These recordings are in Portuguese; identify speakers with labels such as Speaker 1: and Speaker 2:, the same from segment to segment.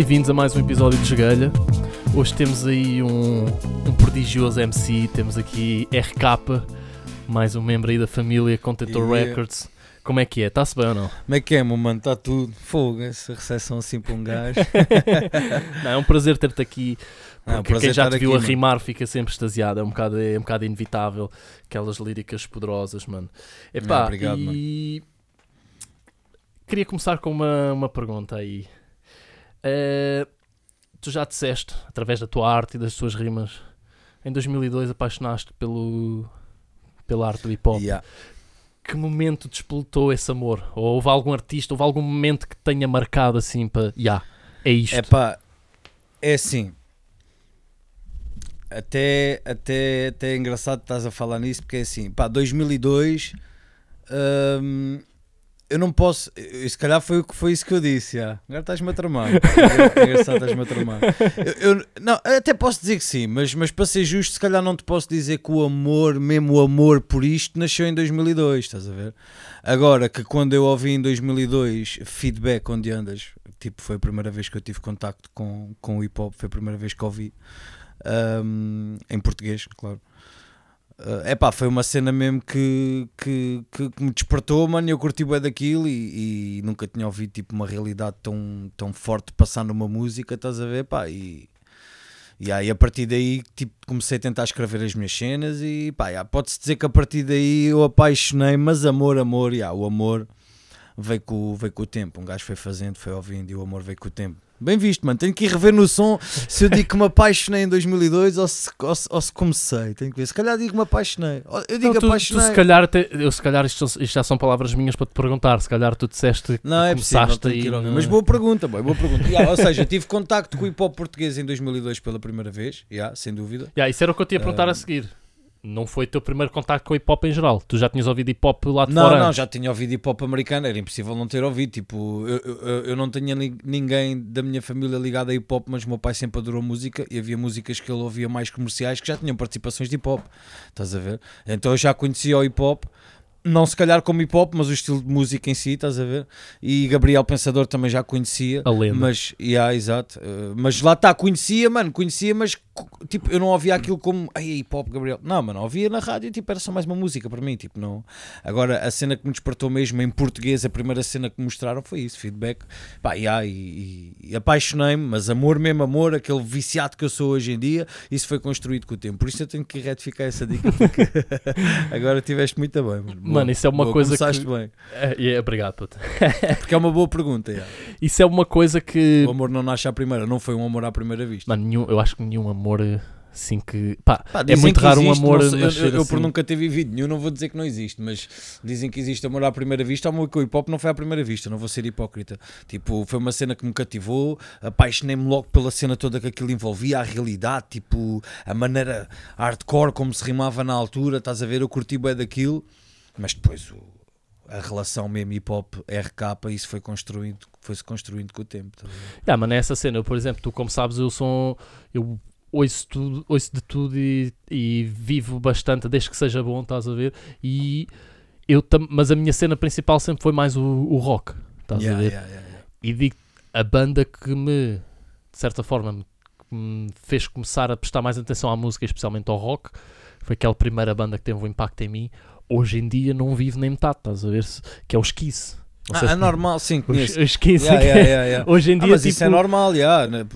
Speaker 1: Bem-vindos a mais um episódio de Esgalha. Hoje temos aí um, um prodigioso MC, temos aqui RK, mais um membro aí da família Contentor
Speaker 2: Yeah.
Speaker 1: Records. Como é que é? Está-se bem ou não?
Speaker 2: Como é que é, meu mano? Está tudo. Fogo, essa recepção assim para um gajo.
Speaker 1: não é um prazer ter-te aqui, porque quem já te viu
Speaker 2: aqui,
Speaker 1: a
Speaker 2: mano.
Speaker 1: rimar fica sempre extasiado, é um bocado, é um bocado inevitável, aquelas líricas poderosas, mano. Epá,
Speaker 2: Ah, obrigado,
Speaker 1: e... Queria começar com uma, uma pergunta aí. Eh, tu já disseste, através da tua arte e das tuas rimas, em 2002 apaixonaste pelo, pela arte do hip hop.
Speaker 2: Yeah.
Speaker 1: Que momento despoltou esse amor? Ou houve algum artista, houve algum momento que tenha marcado assim para, já, é isto.
Speaker 2: É pá, é assim. Até, até, até é engraçado estás a falar nisso, porque é assim, pá, 2002. hum, eu não posso. eu- Se calhar foi, foi isso que eu disse. já. Agora estás-me a tramar. É engraçado, estás-me a tramar. Eu, eu- não, até posso dizer que sim, mas, mas para ser justo, se calhar não te posso dizer que o amor, mesmo o amor por isto, nasceu em 2002, estás a ver? Agora que quando eu ouvi em 2002 feedback onde andas, tipo, foi a primeira vez que eu tive contacto com, com o hip hop, foi a primeira vez que ouvi ahm, em português, claro. É pá, foi uma cena mesmo que, que, que, que me despertou, mano. Eu curti bem daquilo e, e nunca tinha ouvido tipo, uma realidade tão, tão forte passar numa música, estás a ver? Pá, e, e aí a partir daí tipo, comecei a tentar escrever as minhas cenas e pá, já, pode-se dizer que a partir daí eu apaixonei, mas amor, amor, já, o amor veio com, veio com o tempo. Um gajo foi fazendo, foi ouvindo e o amor veio com o tempo. Bem visto, mano. Tenho que ir rever no som se eu digo que me apaixonei em 2002 ou se, ou se, ou se comecei. Tenho que ver. Se calhar digo que me apaixonei. Eu digo
Speaker 1: Não, tu, tu
Speaker 2: apaixonei.
Speaker 1: se calhar, até, eu, se calhar isto, isto já são palavras minhas para te perguntar. Se calhar tu disseste que
Speaker 2: Não, é
Speaker 1: começaste aí. no-
Speaker 2: Mas boa pergunta, boy, boa pergunta. Yeah, ou seja, tive contacto com o hip hop português em 2002 pela primeira vez, yeah, sem dúvida.
Speaker 1: Yeah, isso era o que eu te ia perguntar
Speaker 2: Ah.
Speaker 1: a seguir. Não foi o teu primeiro contacto com hip hop em geral. Tu já tinhas ouvido hip hop lá de
Speaker 2: Não,
Speaker 1: fora?
Speaker 2: não,
Speaker 1: antes?
Speaker 2: já tinha ouvido hip hop americano, era impossível não ter ouvido. Tipo, eu, eu, eu não tinha ni- ninguém da minha família ligado a hip hop, mas o meu pai sempre adorou música e havia músicas que ele ouvia mais comerciais que já tinham participações de hip hop. Estás a ver? Então eu já conhecia o hip hop. Não se calhar como hip hop, mas o estilo de música em si, estás a ver? E Gabriel Pensador também já conhecia.
Speaker 1: A lenda.
Speaker 2: Mas, yeah, exato. Uh, mas lá está, conhecia, mano, conhecia, mas tipo, eu não ouvia aquilo como ai, hip hop, Gabriel. Não, mano, ouvia na rádio, tipo, era só mais uma música para mim, tipo, não. Agora, a cena que me despertou mesmo em português, a primeira cena que me mostraram foi isso, feedback. Pá, yeah, e, e- e apaixonei-me, mas amor mesmo, amor, aquele viciado que eu sou hoje em dia, isso foi construído com o tempo. Por isso eu tenho que retificar essa dica, porque agora tiveste muito bem, mano.
Speaker 1: Mano, isso é uma
Speaker 2: boa,
Speaker 1: coisa
Speaker 2: começaste
Speaker 1: que-
Speaker 2: bem,
Speaker 1: É, é, obrigado, puto.
Speaker 2: porque é uma boa pergunta.
Speaker 1: Isso é uma coisa que.
Speaker 2: O amor não nasce à primeira, não foi um amor à primeira vista.
Speaker 1: Mano, nenhum- eu acho que nenhum amor assim que. Pá,
Speaker 2: Pá,
Speaker 1: é muito
Speaker 2: que
Speaker 1: raro um
Speaker 2: existe,
Speaker 1: amor
Speaker 2: não sei, eu,
Speaker 1: nascer
Speaker 2: eu, eu por
Speaker 1: assim.
Speaker 2: nunca ter vivido nenhum, não vou dizer que não existe, mas dizem que existe amor à primeira vista. Amor com o hip hop não foi à primeira vista, não vou ser hipócrita. Tipo, foi uma cena que me cativou, apaixonei-me logo pela cena toda que aquilo envolvia, a realidade, tipo, a maneira hardcore como se rimava na altura, estás a ver? Eu curti bem daquilo, mas depois o- a relação mesmo hip hop RK, isso foi construído, foi-se construindo com o tempo. a ver?
Speaker 1: Yeah, mano, é essa cena. Eu, por exemplo, tu, como sabes, eu sou. Eu ouço, tudo, ouço de tudo e, e vivo bastante, desde que seja bom, estás a ver? E eu tam- mas a minha cena principal sempre foi mais o, o rock, estás a
Speaker 2: Yeah,
Speaker 1: ver?
Speaker 2: yeah.
Speaker 1: E digo a banda que me, de certa forma, me, me fez começar a prestar mais atenção à música, especialmente ao rock, foi aquela primeira banda que teve um impacto em mim. Hoje em dia não vivo nem metade, estás a ver? Se, que é o Esquice. Sei
Speaker 2: Ah, é normal, sim,
Speaker 1: Os,
Speaker 2: conheço.
Speaker 1: os Esquice.
Speaker 2: Yeah, yeah, yeah.
Speaker 1: Hoje em
Speaker 2: Ah,
Speaker 1: dia,
Speaker 2: mas
Speaker 1: tipo,
Speaker 2: isso é normal, yeah, né?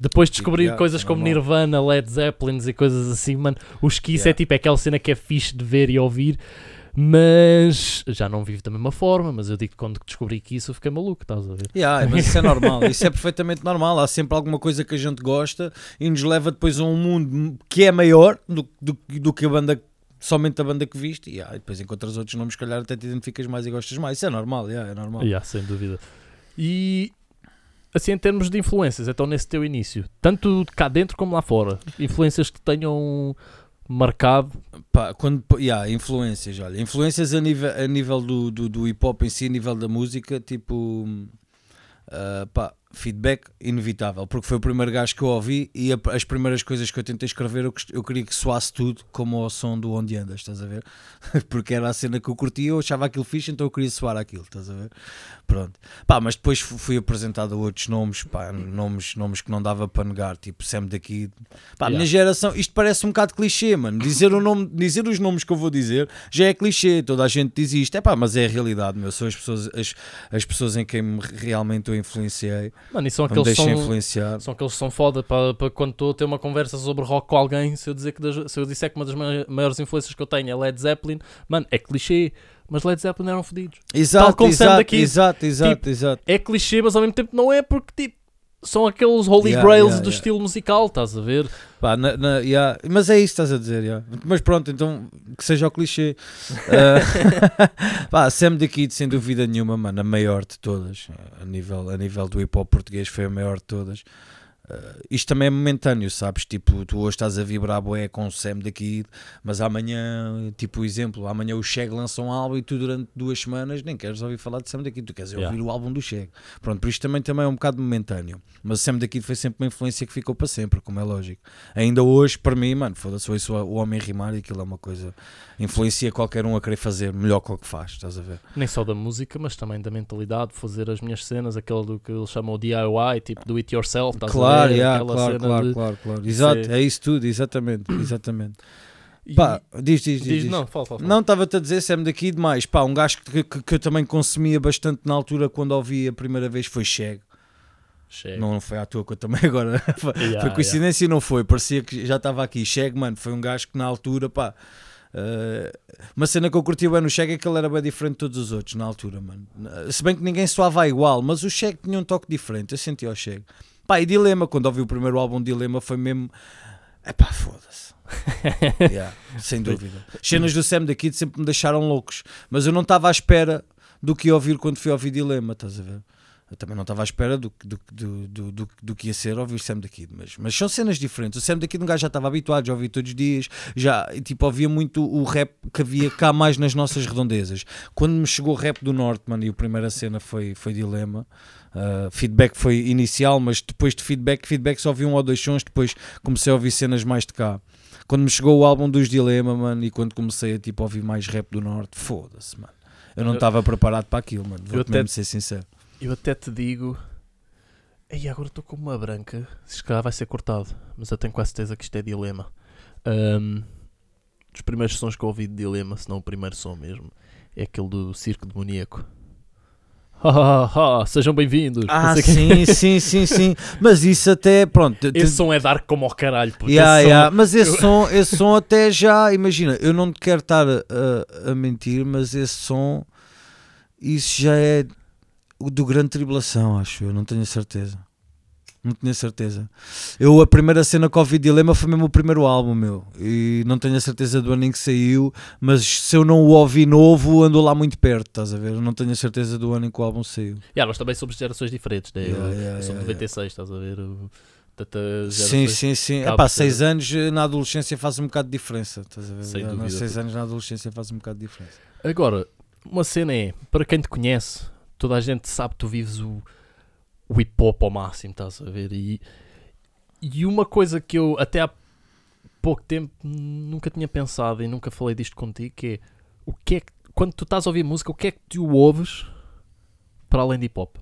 Speaker 1: Depois de descobrir
Speaker 2: Yeah,
Speaker 1: coisas
Speaker 2: é
Speaker 1: como. Nirvana, Led Zeppelin e coisas assim, mano, o Esquice é tipo é aquela cena que é fixe de ver e ouvir, mas já não vivo da mesma forma. Mas eu digo que quando descobri que isso eu fiquei maluco, estás a ver?
Speaker 2: Yeah, mas isso é normal, isso é perfeitamente normal. Há sempre alguma coisa que a gente gosta e nos leva depois a um mundo que é maior do, do, do que a banda, somente a banda que viste. Yeah, e depois encontras outros nomes, se calhar até te identificas mais e gostas mais. Isso é normal, yeah, é normal.
Speaker 1: Yeah, sem dúvida. E assim, em termos de influências, então nesse teu início, tanto cá dentro como lá fora, influências que tenham marcado.
Speaker 2: Pá, quando, yeah, influências, olha, influências a nível, a nível do, do, do hip hop em si, a nível da música, tipo, ah, pá, feedback inevitável, porque foi o primeiro gajo que eu ouvi e a- as primeiras coisas que eu tentei escrever eu, eu queria que soasse tudo como o som do Onde Andas, estás a ver? porque era a cena que eu curtia, eu achava aquilo fixe, então eu queria soar aquilo, estás a ver? Pronto. Pá, mas depois fu- fui apresentado a outros nomes, pá, nomes, nomes que não dava para negar, tipo Sam daqui. Pá, a minha
Speaker 1: Yeah.
Speaker 2: geração, isto parece um bocado clichê, mano. Dizer, o nome, dizer os nomes que eu vou dizer já é clichê, toda a gente diz isto, é pá, mas é a realidade, meu. São as pessoas, as, as pessoas em quem me realmente eu influenciei,
Speaker 1: Mano, e são aqueles que
Speaker 2: influenciar.
Speaker 1: são aqueles que são foda para, para quando estou a ter uma conversa sobre rock com alguém. Se eu, dizer que das- se eu disser que uma das mai- maiores influências que eu tenho é Led Zeppelin, mano, é clichê, mas Led Zeppelin eram fodidos.
Speaker 2: Exato,
Speaker 1: como Sam
Speaker 2: exato, exato, exato,
Speaker 1: Tipo,
Speaker 2: exato.
Speaker 1: É clichê, mas ao mesmo tempo não é porque tipo. São aqueles holy
Speaker 2: Yeah,
Speaker 1: grails
Speaker 2: yeah,
Speaker 1: do
Speaker 2: yeah.
Speaker 1: estilo musical, estás a ver?
Speaker 2: Pá, na- na-. Mas é isso que estás a dizer, mas pronto, então que seja o clichê. Uh, pá, Sam the Kid, sem dúvida nenhuma, mano, a maior de todas, a nível, a nível do hip hop português, foi a maior de todas. Uh, isto também é momentâneo, sabes? Tipo, tu hoje estás a vibrar boé com o Sam Kid, mas amanhã, tipo, exemplo, amanhã o Cheg lança um álbum e tu durante duas semanas nem queres ouvir falar de Sam Kid, tu queres
Speaker 1: Yeah.
Speaker 2: ouvir o álbum do Cheg. Pronto, por isto também, também é um bocado momentâneo. Mas o Sam Kid foi sempre uma influência que ficou para sempre, como é lógico. Ainda hoje, para mim, mano, foda-se, ouço o homem rimar e aquilo é uma coisa. Influencia qualquer um a querer fazer melhor que o que faz, estás a ver?
Speaker 1: Nem só da música, mas também da mentalidade, de fazer as minhas cenas, aquele do que eles chamam o DIY, tipo do it yourself, estás a
Speaker 2: Claro,
Speaker 1: ver?
Speaker 2: yeah, claro, claro,
Speaker 1: de-
Speaker 2: claro, claro. Exato, é isso tudo, exatamente, exatamente.
Speaker 1: E-
Speaker 2: Pá, diz, diz, diz.
Speaker 1: diz, não, fala, fala.
Speaker 2: Não, estava-te a dizer, Sam daqui demais. Pá, um gajo que, que, que eu também consumia bastante na altura quando ouvi a primeira vez foi Cheg.
Speaker 1: Chega.
Speaker 2: Não foi à toa que eu também agora. foi
Speaker 1: Yeah,
Speaker 2: foi coincidência e não foi. Parecia que já estava aqui. Cheg, mano, foi um gajo que na altura, pá. eh, uma cena que eu curti bem no Cheg é que ele era bem diferente de todos os outros na altura, mano. Se bem que ninguém soava igual, mas o Cheg tinha um toque diferente. Eu sentia o Cheg. Pá, e Dilema, quando ouvi o primeiro álbum Dilema, foi mesmo. É pá, foda-se. Yeah, sem dúvida. As cenas do Sam da Kid sempre me deixaram loucos, mas eu não estava à espera do que ia ouvir quando fui ouvir Dilema, estás a ver? Eu também não estava à espera do, que- do, do, do, do, que ia ser ouvir Sam da Kid, mas, mas são cenas diferentes. O Sam da Kid, um gajo já estava habituado, já ouvia todos os dias, já tipo, ouvia muito o rap que havia cá mais nas nossas redondezas. Quando me chegou o rap do Norte, mano, e a primeira cena foi, foi Dilema. Uh, feedback foi inicial, mas depois de feedback, feedback só ouvi um ou dois sons, depois comecei a ouvir cenas mais de cá. Quando me chegou o álbum dos Dilema, mano, e quando comecei a tipo, ouvir mais rap do Norte, foda-se, mano. Eu não estava preparado para aquilo, mano. Vou
Speaker 1: até-
Speaker 2: mesmo ser sincero.
Speaker 1: Eu até te digo. Ei, agora estou com uma branca. Se calhar vai ser cortado. Mas eu tenho quase certeza que isto é dilema. Ahm, dos primeiros sons que eu ouvi de dilema, se não o primeiro som mesmo, é aquele do Circo Demoníaco. Ha, ha, ha, ha, sejam bem-vindos.
Speaker 2: Ah, sim, sim, sim, sim. Mas isso até, pronto.
Speaker 1: Esse som é dark como ao caralho.
Speaker 2: Yeah, yeah, Mas esse, som, esse som até já, imagina, eu não quero estar a, a- mentir, mas esse som, isso já é do Grande Tribulação, acho eu, não tenho a certeza. Não tenho a certeza. Eu, a primeira cena que ouvi Dilema foi mesmo o primeiro álbum, meu. E não tenho a certeza do ano em que saiu, mas se eu não o ouvi novo, andou lá muito perto, estás a ver? Eu não tenho a certeza do ano em que o álbum saiu.
Speaker 1: Yeah, nós também somos gerações diferentes. Né?
Speaker 2: Yeah,
Speaker 1: eu,
Speaker 2: yeah,
Speaker 1: eu sou de
Speaker 2: yeah,
Speaker 1: 96, estás a ver? O-
Speaker 2: Sim, sim, sim. Epá,
Speaker 1: ser-
Speaker 2: seis anos na adolescência faz um bocado de diferença. Estás a ver?
Speaker 1: Sem dúvida.
Speaker 2: Seis anos na adolescência faz um bocado de diferença.
Speaker 1: Agora, uma cena é, para quem te conhece, toda a gente sabe que tu vives o, o hip hop ao máximo, estás a ver? E, e uma coisa que eu até há pouco tempo nunca tinha pensado e nunca falei disto contigo, que é o que é que, quando tu estás a ouvir música, o que é que tu ouves para além de hip hop?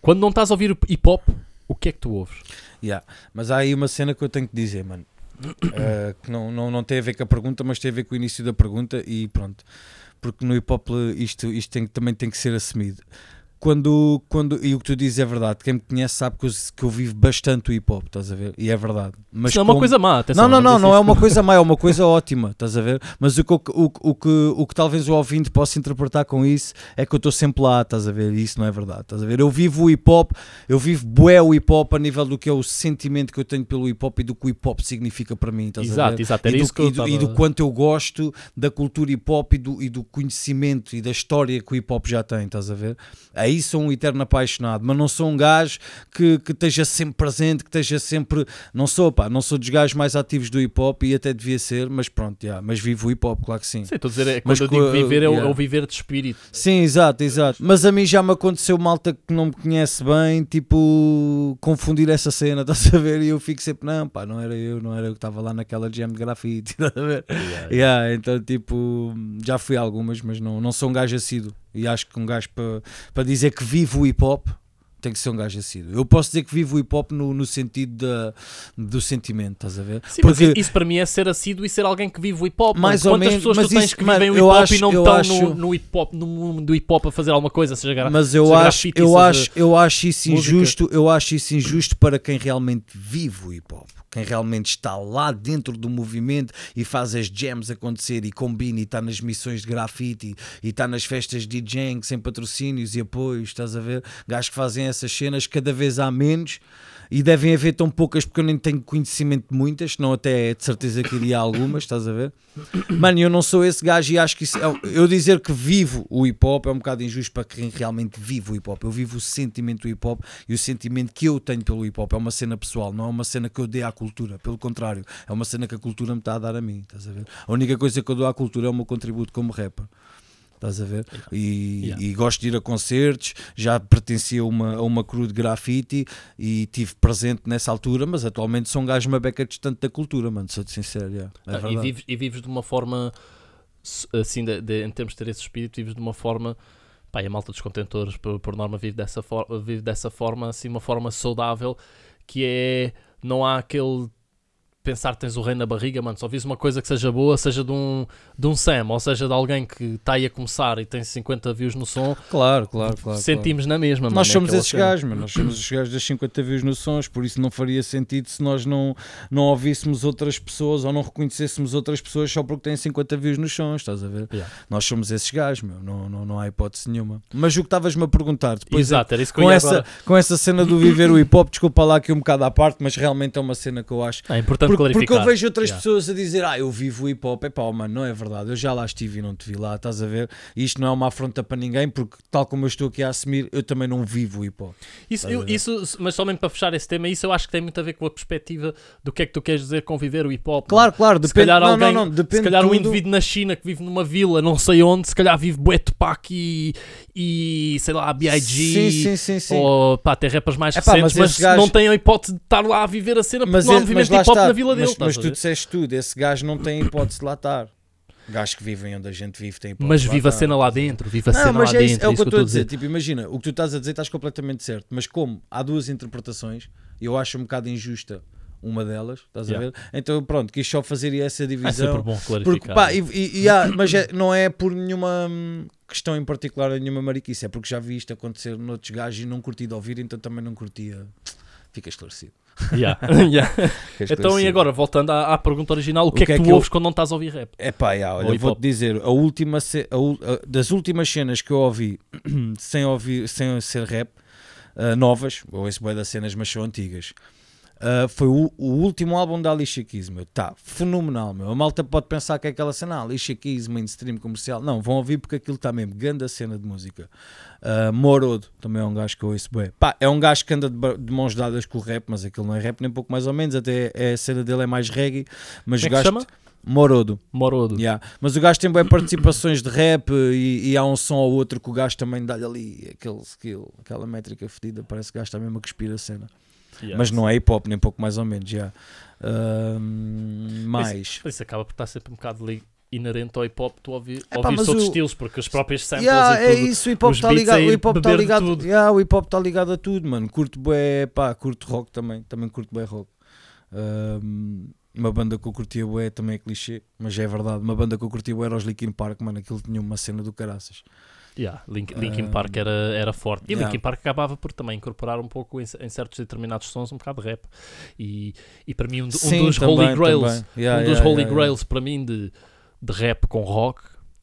Speaker 1: Quando não estás a ouvir hip hop, o que é que tu ouves?
Speaker 2: Yeah. Mas há aí uma cena que eu tenho que dizer, mano. Eh, que não, não, não tem a ver com a pergunta, mas tem a ver com o início da pergunta e pronto. Porque no hip hop isto, isto tem, também tem que ser assumido. Quando, quando, e o que tu dizes é verdade, quem me conhece sabe que eu, que eu vivo bastante o hip hop, estás a ver? E é verdade. Mas
Speaker 1: Isso não é uma
Speaker 2: como-
Speaker 1: coisa má, atenção.
Speaker 2: não, não, não,
Speaker 1: disse
Speaker 2: não é uma coisa má, é uma coisa ótima, estás a ver? Mas o que, o, o, o, que, o que talvez o ouvinte possa interpretar com isso é que eu estou sempre lá, estás a ver? E isso não é verdade, estás a ver? Eu vivo o hip hop, eu vivo bué o hip hop a nível do que é o sentimento que eu tenho pelo hip hop e do que o hip hop significa para mim, estás a
Speaker 1: Exato,
Speaker 2: ver?
Speaker 1: exato, era
Speaker 2: e, do,
Speaker 1: isso que eu
Speaker 2: e, do, e
Speaker 1: estava-
Speaker 2: do quanto eu gosto da cultura hip hop e do, e do conhecimento e da história que o hip hop já tem, estás a ver? Aí sou um eterno apaixonado, mas não sou um gajo que, que esteja sempre presente, que esteja sempre. Não sou, pá, não sou dos gajos mais ativos do hip hop e até devia ser, mas pronto, yeah, mas vivo o hip hop, claro que sim.
Speaker 1: Sim, estou a dizer, é,
Speaker 2: Mas
Speaker 1: quando eu digo viver, é o,
Speaker 2: yeah.
Speaker 1: é o viver de espírito.
Speaker 2: Sim, exato, exato. Mas a mim já me aconteceu malta que não me conhece bem, tipo, confundir essa cena, estás a ver? E eu fico sempre, não, pá, não era eu, não era eu que estava lá naquela jam de grafite, estás a ver? Yeah, então, tipo, já fui a algumas, mas não, não sou um gajo assíduo. E acho que um gajo para para dizer que vive o hip hop tem que ser um gajo assíduo. Eu posso dizer que vivo o hip hop no, no sentido da, do sentimento, estás a ver?
Speaker 1: Sim, mas isso para mim é ser assíduo e ser alguém que vive o hip hop.
Speaker 2: Mais
Speaker 1: mano.
Speaker 2: ou
Speaker 1: Quantas
Speaker 2: menos,
Speaker 1: pessoas
Speaker 2: mas
Speaker 1: tu tens
Speaker 2: isso,
Speaker 1: que
Speaker 2: mano,
Speaker 1: vivem o hip hop
Speaker 2: acho-
Speaker 1: e não estão
Speaker 2: acho-
Speaker 1: no, no hip hop, no mundo do hip hop a fazer alguma coisa, seja
Speaker 2: Mas eu acho,
Speaker 1: grafite,
Speaker 2: eu acho, eu acho isso
Speaker 1: música.
Speaker 2: injusto, eu acho isso injusto para quem realmente vive o hip hop. Quem realmente está lá dentro do movimento e faz as jams acontecer e combina e está nas missões de grafite e está nas festas de DJing sem patrocínios e apoios, estás a ver? Gajos que fazem essas cenas, cada vez há menos e devem haver tão poucas porque eu nem tenho conhecimento de muitas, senão até de certeza que iria algumas, estás a ver? Mano, eu não sou esse gajo e acho que isso é- eu dizer que vivo o hip hop é um bocado injusto para quem realmente vive o hip hop. Eu vivo o sentimento do hip hop e o sentimento que eu tenho pelo hip hop é uma cena pessoal, não é uma cena que eu dei à cultura. Pelo contrário, é uma cena que a cultura me está a dar a mim. Estás a ver? A única coisa que eu dou à cultura é o meu contributo como rapper. Estás a ver? E,
Speaker 1: Yeah.
Speaker 2: e gosto de ir a concertos, já pertencia a uma, a uma crew de grafite e tive presente nessa altura, mas atualmente sou um gajo uma beca distante da cultura, mano, sou-te sincero. yeah. É
Speaker 1: Ah, e, vives, e vives de uma forma, assim, de- de- em termos de ter esse espírito, vives de uma forma. Pá, a malta dos contentores, por, por norma, vive dessa, for, vive dessa forma, assim, uma forma saudável, que é. Não há aquele. Pensar que tens o rei na barriga, mano. Só vis uma coisa que seja boa, seja de um, de um Sam, ou seja de alguém que está aí a começar e tem 50 views no som,
Speaker 2: Claro, claro, claro. claro.
Speaker 1: sentimos na mesma, mano.
Speaker 2: Nós
Speaker 1: é
Speaker 2: somos esses
Speaker 1: cena.
Speaker 2: gajos, mano. Nós somos os gajos das 50 views nos sons, por isso não faria sentido se nós não, não ouvíssemos outras pessoas ou não reconhecêssemos outras pessoas só porque têm 50 views nos sons, estás a ver?
Speaker 1: Yeah.
Speaker 2: Nós somos esses gajos, meu. Não, não, não há hipótese nenhuma. Mas o que estavas-me a perguntar, depois é-
Speaker 1: Exato, era isso que
Speaker 2: com, essa,
Speaker 1: agora.
Speaker 2: com essa cena do viver o hip hop, desculpa lá aqui um bocado à parte, mas realmente é uma cena que eu acho.
Speaker 1: É importante
Speaker 2: Porque,
Speaker 1: clarificar.
Speaker 2: porque eu vejo outras
Speaker 1: Yeah.
Speaker 2: pessoas a dizer, ah, eu vivo o hip hop, é pá, mano, não é verdade, eu já lá estive e não te vi lá, estás a ver? E isto não é uma afronta para ninguém, porque tal como eu estou aqui a assumir, eu também não vivo o hip hop.
Speaker 1: Isso, eu- isso, mas somente para fechar esse tema, isso eu acho que tem muito a ver com a perspectiva do que é que tu queres dizer com viver o hip hop.
Speaker 2: Claro, claro,
Speaker 1: Se
Speaker 2: depende,
Speaker 1: calhar alguém-
Speaker 2: não, não, depende
Speaker 1: se calhar um
Speaker 2: tudo.
Speaker 1: indivíduo na China que vive numa vila, não sei onde, se calhar vive bué Tupac e, e sei lá, B.I.G.
Speaker 2: Sim, sim, sim, sim.
Speaker 1: Ou pá, tem rappers mais
Speaker 2: Epá,
Speaker 1: recentes,
Speaker 2: mas
Speaker 1: mas,
Speaker 2: gajo-
Speaker 1: não tem a hipótese de estar lá a viver a cena porque
Speaker 2: mas,
Speaker 1: não há
Speaker 2: é-
Speaker 1: movimento hip hop na vila dele.
Speaker 2: mas, mas
Speaker 1: a
Speaker 2: tu disseste tudo, esse gajo não tem hipótese de lá estar. Gajos que vivem onde a gente vive tem hipótese
Speaker 1: Mas
Speaker 2: de lá
Speaker 1: vive a
Speaker 2: estar.
Speaker 1: cena lá dentro, vive a
Speaker 2: Não,
Speaker 1: cena
Speaker 2: mas
Speaker 1: lá
Speaker 2: é, isso,
Speaker 1: dentro,
Speaker 2: é o
Speaker 1: isso
Speaker 2: que eu estou a dizer. Tipo, imagina, o que tu estás a dizer estás completamente certo, mas como há duas interpretações, eu acho um bocado injusta uma delas, estás a
Speaker 1: Yeah.
Speaker 2: ver? Então pronto, quis só fazer essa
Speaker 1: É
Speaker 2: divisão.
Speaker 1: sempre bom clarificar.
Speaker 2: Porque, pá, e, e- e há- mas é- não é por nenhuma hum, questão em particular, nenhuma mariquice, é porque já vi isto acontecer noutros gajos e não curti de ouvir, então também não curtia. Fica esclarecido.
Speaker 1: Yeah, yeah. Então, e agora, voltando à, à pergunta original, o que, é que, tu
Speaker 2: eu-
Speaker 1: ouves quando não estás a ouvir rap?
Speaker 2: É pá, já, olha, vou-te dizer, a última ce- a a- das últimas cenas que eu ouvi sem, ouvir, sem ser rap, ah, novas, ou ouço bem das cenas, mas são antigas. Ah, foi o, o último álbum da Alicia Keys, meu. Tá fenomenal, meu. A malta pode pensar que é aquela cena, ah, Alicia Keys, mainstream comercial. Não, vão ouvir porque aquilo está mesmo. Grande cena de música. Ah, Morodo, também é um gajo que eu ouço bem. Pá, é um gajo que anda de, de mãos dadas com o rap, mas aquilo não é rap, nem pouco mais ou menos. Até é, a cena dele é mais reggae. Mas
Speaker 1: Como é
Speaker 2: o
Speaker 1: se
Speaker 2: gajo.
Speaker 1: chama?
Speaker 2: Morodo.
Speaker 1: Morodo.
Speaker 2: Yeah. Mas o gajo tem bem participações de rap e, e há um som ou outro que o gajo também dá-lhe ali aquele skill, aquela métrica fedida. Parece que o gajo está mesmo a cuspir a cena.
Speaker 1: Yeah.
Speaker 2: Mas não é hip hop, nem pouco mais ou menos. já Ahm, mais.
Speaker 1: Isso acaba por estar sempre um bocado ali inerente ao hip hop, tu ouvir, ouvir
Speaker 2: mas
Speaker 1: outros
Speaker 2: o-
Speaker 1: estilos, porque os próprios samples
Speaker 2: Yeah,
Speaker 1: e
Speaker 2: é
Speaker 1: tudo.
Speaker 2: isso, o hip hop
Speaker 1: os
Speaker 2: está
Speaker 1: beats
Speaker 2: ligado, o hip hop está ligado,
Speaker 1: tudo.
Speaker 2: yeah, o hip hop está ligado a tudo, mano. Curto bué, pá, curto rock também, também curto bué rock. Ahm, uma banda que eu curtia bué também é clichê, mas é verdade. Uma banda que eu curtia bué era os Linkin Park, mano, aquilo tinha uma cena do caraças.
Speaker 1: Yeah, Link- Linkin
Speaker 2: Ah,
Speaker 1: Park era, era forte. E
Speaker 2: yeah.
Speaker 1: Linkin Park acabava por também incorporar um pouco em, em certos determinados sons um bocado de rap. E, e para mim um, do- um
Speaker 2: Sim,
Speaker 1: dos
Speaker 2: também,
Speaker 1: Holy Grails.
Speaker 2: Yeah,
Speaker 1: um dos Holy Grails para mim de, de rap com rock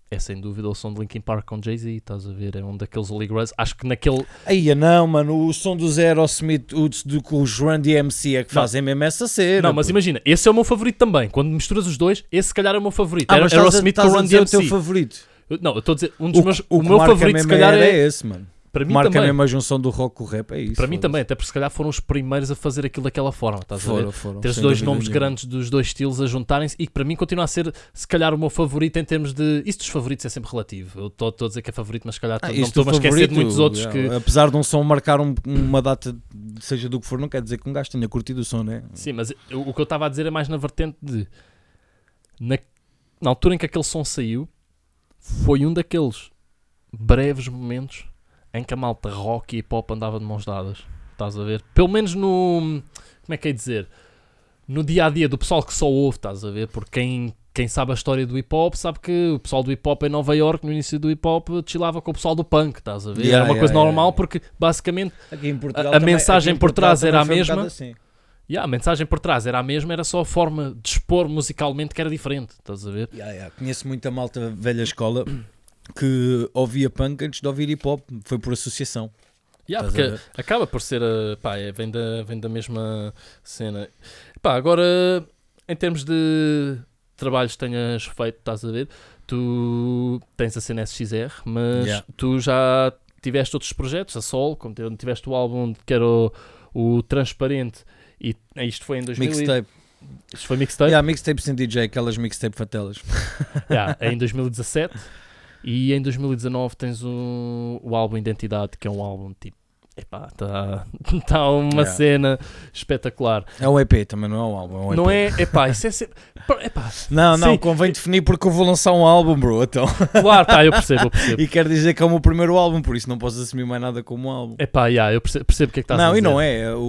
Speaker 1: é sem dúvida o som de Linkin Park com Jay-Z, estás a ver? É um daqueles Holy Grails. Acho que naquele.
Speaker 2: Aí, não, mano, o som dos Aerosmith, o do que os Run DMC é que
Speaker 1: Não.
Speaker 2: fazem mesmo essa cena.
Speaker 1: Não, mas
Speaker 2: pô.
Speaker 1: imagina, esse é o meu favorito também. Quando misturas os dois, esse se calhar é o meu favorito.
Speaker 2: Ah,
Speaker 1: Aerosmith com Run
Speaker 2: dizer o
Speaker 1: DMC.
Speaker 2: teu favorito.
Speaker 1: Não, eu estou a dizer, um dos
Speaker 2: O,
Speaker 1: meus,
Speaker 2: o
Speaker 1: o meu favorito se
Speaker 2: mesmo
Speaker 1: calhar
Speaker 2: era
Speaker 1: é.
Speaker 2: esse, mano.
Speaker 1: para mim
Speaker 2: Marca
Speaker 1: também.
Speaker 2: mesmo a junção do rock com o rap, é isso.
Speaker 1: Para mim também, até porque se calhar foram os primeiros a fazer aquilo daquela forma, estás a ver?
Speaker 2: Foram, foram.
Speaker 1: Teres
Speaker 2: sem
Speaker 1: dois nomes
Speaker 2: nenhuma.
Speaker 1: grandes dos dois estilos a juntarem-se e que para mim continua a ser, se calhar, o meu favorito em termos de. Isso dos favoritos é sempre relativo. Eu estou a dizer que é favorito, mas se calhar
Speaker 2: Ah,
Speaker 1: não estou-me a esquecer de muitos outros
Speaker 2: yeah,
Speaker 1: que.
Speaker 2: Apesar de um som marcar um- uma data, seja do que for, não quer dizer que um gajo tenha curtido o som, né?
Speaker 1: Sim, mas eu- o que eu estava a dizer é mais na vertente de. Na, na altura em que aquele som saiu, foi um daqueles breves momentos em que a malta rock e hip hop andava de mãos dadas. Estás a ver? Pelo menos no. Como é que é dizer? No dia a dia do pessoal que só ouve, estás a ver? Porque quem, quem sabe a história do hip hop sabe que o pessoal do hip hop em Nova York, no início do hip hop, chilava com o pessoal do punk, estás a ver?
Speaker 2: Yeah,
Speaker 1: era uma
Speaker 2: yeah,
Speaker 1: coisa
Speaker 2: yeah,
Speaker 1: normal
Speaker 2: yeah.
Speaker 1: porque basicamente
Speaker 2: Aqui em
Speaker 1: Portugal A- a também- mensagem aqui em por trás era a
Speaker 2: um
Speaker 1: mesma.
Speaker 2: bocado assim.
Speaker 1: Yeah, a mensagem por trás era a mesma, era só a forma de expor musicalmente que era diferente, estás a ver?
Speaker 2: Yeah, yeah. Conheço muita malta velha escola que ouvia punk antes de ouvir hip hop, foi por associação.
Speaker 1: Yeah, porque acaba por ser, pá, é, vem, da, vem da mesma cena. Pá, agora, em termos de trabalhos que tenhas feito, estás a ver, tu tens a cena SXR, mas
Speaker 2: Yeah.
Speaker 1: tu já tiveste outros projetos, a Sol, como te- tiveste o álbum que era o, o Transparente, e isto foi em 2000 e-
Speaker 2: Mixtape.
Speaker 1: Isto foi mixtape?
Speaker 2: Yeah, mixtape sem DJ, aquelas mixtape fatelas.
Speaker 1: Yeah, é em 2017 e em 2019 tens o, o álbum Identidade, que é um álbum tipo. Epá, está tá uma
Speaker 2: Yeah.
Speaker 1: cena espetacular.
Speaker 2: É um EP, também não é um álbum. É um.
Speaker 1: Não é? Epá, isso é sempre. Epá,
Speaker 2: Não, não,
Speaker 1: Sim.
Speaker 2: convém definir porque eu vou lançar um álbum, bro. Então.
Speaker 1: claro, tá, eu percebo, eu percebo.
Speaker 2: E quer dizer que é o meu primeiro álbum, por isso não posso assumir mais nada como um álbum.
Speaker 1: Epá, yeah, eu percebo, percebo o que é que estás a
Speaker 2: não,
Speaker 1: dizer.
Speaker 2: e não é. O,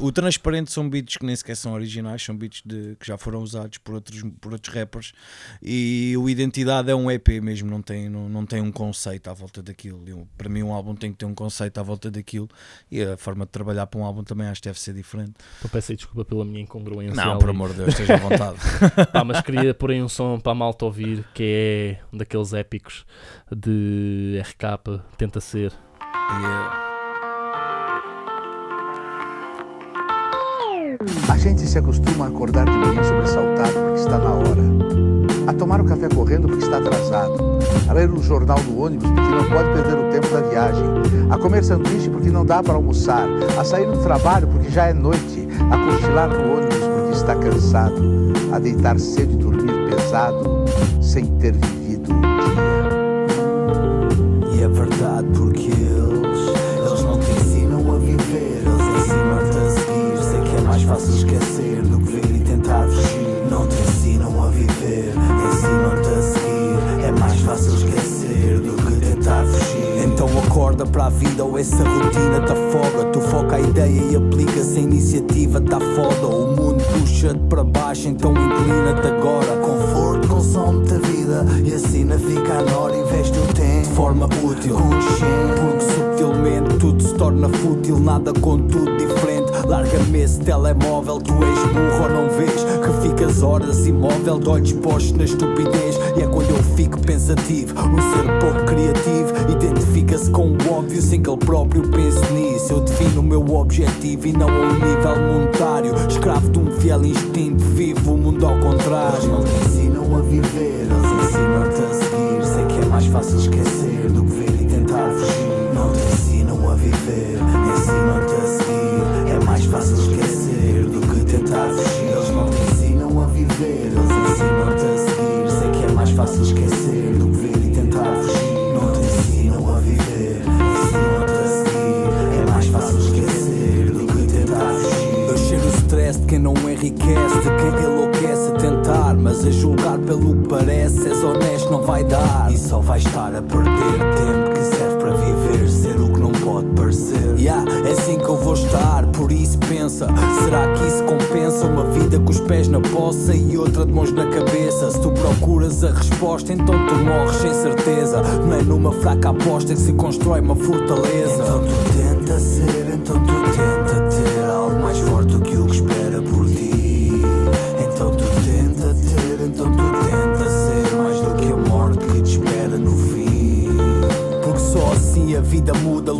Speaker 2: o, o Transparente são beats que nem sequer são originais, são beats de, que já foram usados por outros, por outros rappers. E o Identidade é um EP mesmo, não tem, não, não tem um conceito à volta daquilo. Eu- para mim, um álbum tem que ter um conceito à volta daquilo. E a forma de trabalhar para um álbum também acho que deve ser diferente.
Speaker 1: Então peço aí desculpa pela minha incongruência.
Speaker 2: Não,
Speaker 1: ali.
Speaker 2: por amor de Deus, esteja à vontade.
Speaker 1: Pá, mas queria pôr aí um som para a malta ouvir, que é um daqueles épicos de RK, tenta ser.
Speaker 2: E,
Speaker 3: gente se acostuma a acordar de manhã sobressaltado porque está na hora, a tomar o café correndo porque está atrasado, a ler o jornal do ônibus porque não pode perder o tempo da viagem, a comer sanduíche porque não dá para almoçar, a sair do trabalho porque já é noite, a cochilar no ônibus porque está cansado, a deitar cedo e dormir pesado sem ter vivido o dia.
Speaker 4: E é verdade porque fácil esquecer do que ver e tentar fugir. Não te ensinam a viver, ensinam-te a seguir. É mais fácil esquecer do que tentar fugir. Então acorda para a vida ou essa rotina te afoga. Tu foca a ideia e aplica sem iniciativa, tá foda. O mundo puxa-te para baixo, então inclina-te agora. Conforto consome-te a vida e assina fica a nora. Investe o tempo de forma útil, consciente. Porque subtilmente tudo se torna fútil, nada contudo diferente. Larga-me esse telemóvel, tu és burro ou não vês? Que ficas horas imóvel, de olhos postos na estupidez. E é quando eu fico pensativo, um ser pouco criativo. Identifica-se com o óbvio sem que ele próprio pense nisso. Eu defino o meu objetivo e não ao nível monetário. Escravo de um fiel instinto, vivo o mundo ao contrário. Eles não te ensinam a viver, eles ensinam-te a seguir. Sei que é mais fácil esquecer do que ver e tentar fugir. Não te ensinam a viver, de quem não enriquece, de quem enlouquece a tentar. Mas a julgar pelo que parece, és honesto, não vai dar. E só vais estar a perder tempo que serve para viver, ser o que não pode parecer. Yeah, é assim que eu vou estar, por isso pensa: será que isso compensa? Uma vida com os pés na poça e outra de mãos na cabeça. Se tu procuras a resposta, então tu morres sem certeza. Não é numa fraca aposta que se constrói uma fortaleza. Então tu tenta ser, então tu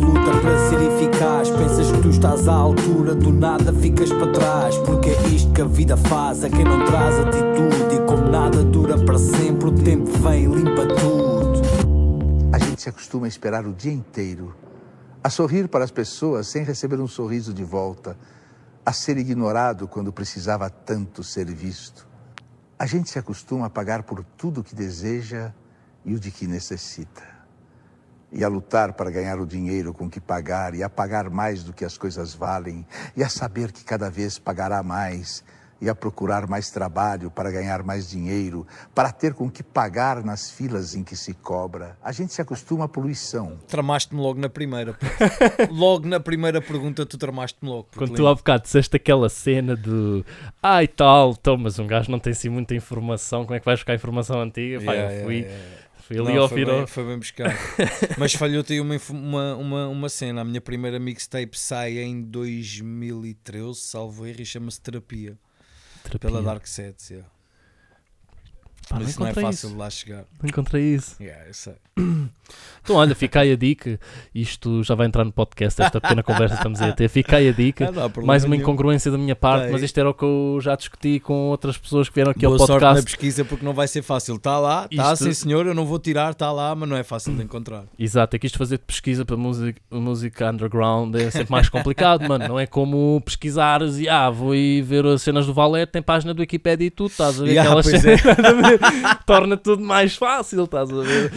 Speaker 4: luta para ser eficaz. Pensas que tu estás à altura, do nada ficas para trás. Porque é isto que a vida faz a quem não traz atitude. E como nada dura para sempre, o tempo vem limpa tudo.
Speaker 3: A gente se acostuma a esperar o dia inteiro a sorrir para as pessoas sem receber um sorriso de volta, a ser ignorado quando precisava tanto ser visto. A gente se acostuma a pagar por tudo o que deseja e o de que necessita. E a lutar para ganhar o dinheiro com que pagar, e a pagar mais do que as coisas valem, e a saber que cada vez pagará mais, e a procurar mais trabalho para ganhar mais dinheiro, para ter com que pagar nas filas em que se cobra. A gente se acostuma à poluição.
Speaker 2: Tramaste-me logo na primeira. logo na primeira pergunta, tu tramaste-me logo.
Speaker 1: Quando tu há bocado disseste aquela cena do ai tal, então, mas um gajo não tem assim muita informação, como é que vais buscar informação antiga?
Speaker 2: Yeah,
Speaker 1: eu fui,
Speaker 2: yeah, yeah.
Speaker 1: Fui ali ao
Speaker 2: foi, bem, foi bem buscar. Mas falhou-te aí uma, uma, uma, uma cena. A minha primeira mixtape sai em 2013, salvo erro, e chama-se Terapia,
Speaker 1: Terapia.
Speaker 2: pela Dark Sets. Yeah.
Speaker 1: Pá,
Speaker 2: Por
Speaker 1: não
Speaker 2: não é fácil
Speaker 1: isso.
Speaker 2: de lá chegar.
Speaker 1: Não encontrei isso.
Speaker 2: Yeah, eu sei.
Speaker 1: Então, olha, fica aí a dica. Isto já vai entrar no podcast, esta pequena conversa que estamos a ter. Fica aí a dica.
Speaker 2: Ah,
Speaker 1: Mais uma
Speaker 2: nenhum.
Speaker 1: incongruência da minha parte,
Speaker 2: aí.
Speaker 1: mas isto era o que eu já discuti com outras pessoas que vieram aqui
Speaker 2: Boa
Speaker 1: ao
Speaker 2: sorte na
Speaker 1: podcast.
Speaker 2: pesquisa porque não vai ser fácil. Está lá, está
Speaker 1: Isto-
Speaker 2: sim senhor, eu não vou tirar, está lá, mas não é fácil de encontrar.
Speaker 1: Exato, é que isto fazer pesquisa para música, música underground é sempre mais complicado, mano. Não é como pesquisares e ah, vou ir ver as cenas do Valete, tem página do Wikipedia e tudo, estás a ver?
Speaker 2: Yeah,
Speaker 1: Aquelas
Speaker 2: pois é.
Speaker 1: torna tudo mais fácil, estás a ver?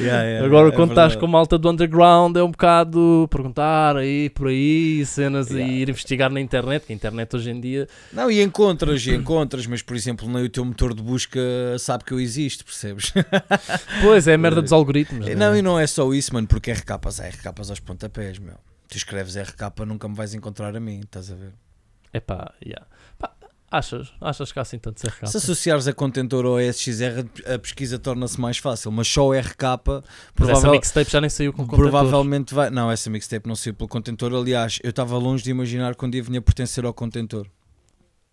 Speaker 1: Agora, quando estás com malta do underground, é um bocado perguntar aí, por aí, cenas
Speaker 2: Yeah.
Speaker 1: e ir investigar na internet, que a internet hoje em dia.
Speaker 2: Não, e encontras, e encontras, mas por exemplo, nem o teu motor de busca sabe que eu existo, percebes?
Speaker 1: Pois é, a merda dos algoritmos.
Speaker 2: Não,
Speaker 1: né?
Speaker 2: e não é só isso, mano, porque RKs é RKs aos pontapés, meu. Tu escreves RK, nunca me vais encontrar a mim, estás a ver?
Speaker 1: É pá, yeah. Pá, achas, achas que há assim tanto CRK?
Speaker 2: Se associares a contentor ou a SXR, a pesquisa torna-se mais fácil, mas só o RK
Speaker 1: Mas essa mixtape já nem saiu com contentor.
Speaker 2: provavelmente vai. Não, essa mixtape não saiu pelo contentor. Aliás, eu estava longe de imaginar que um dia vinha pertencer ao contentor.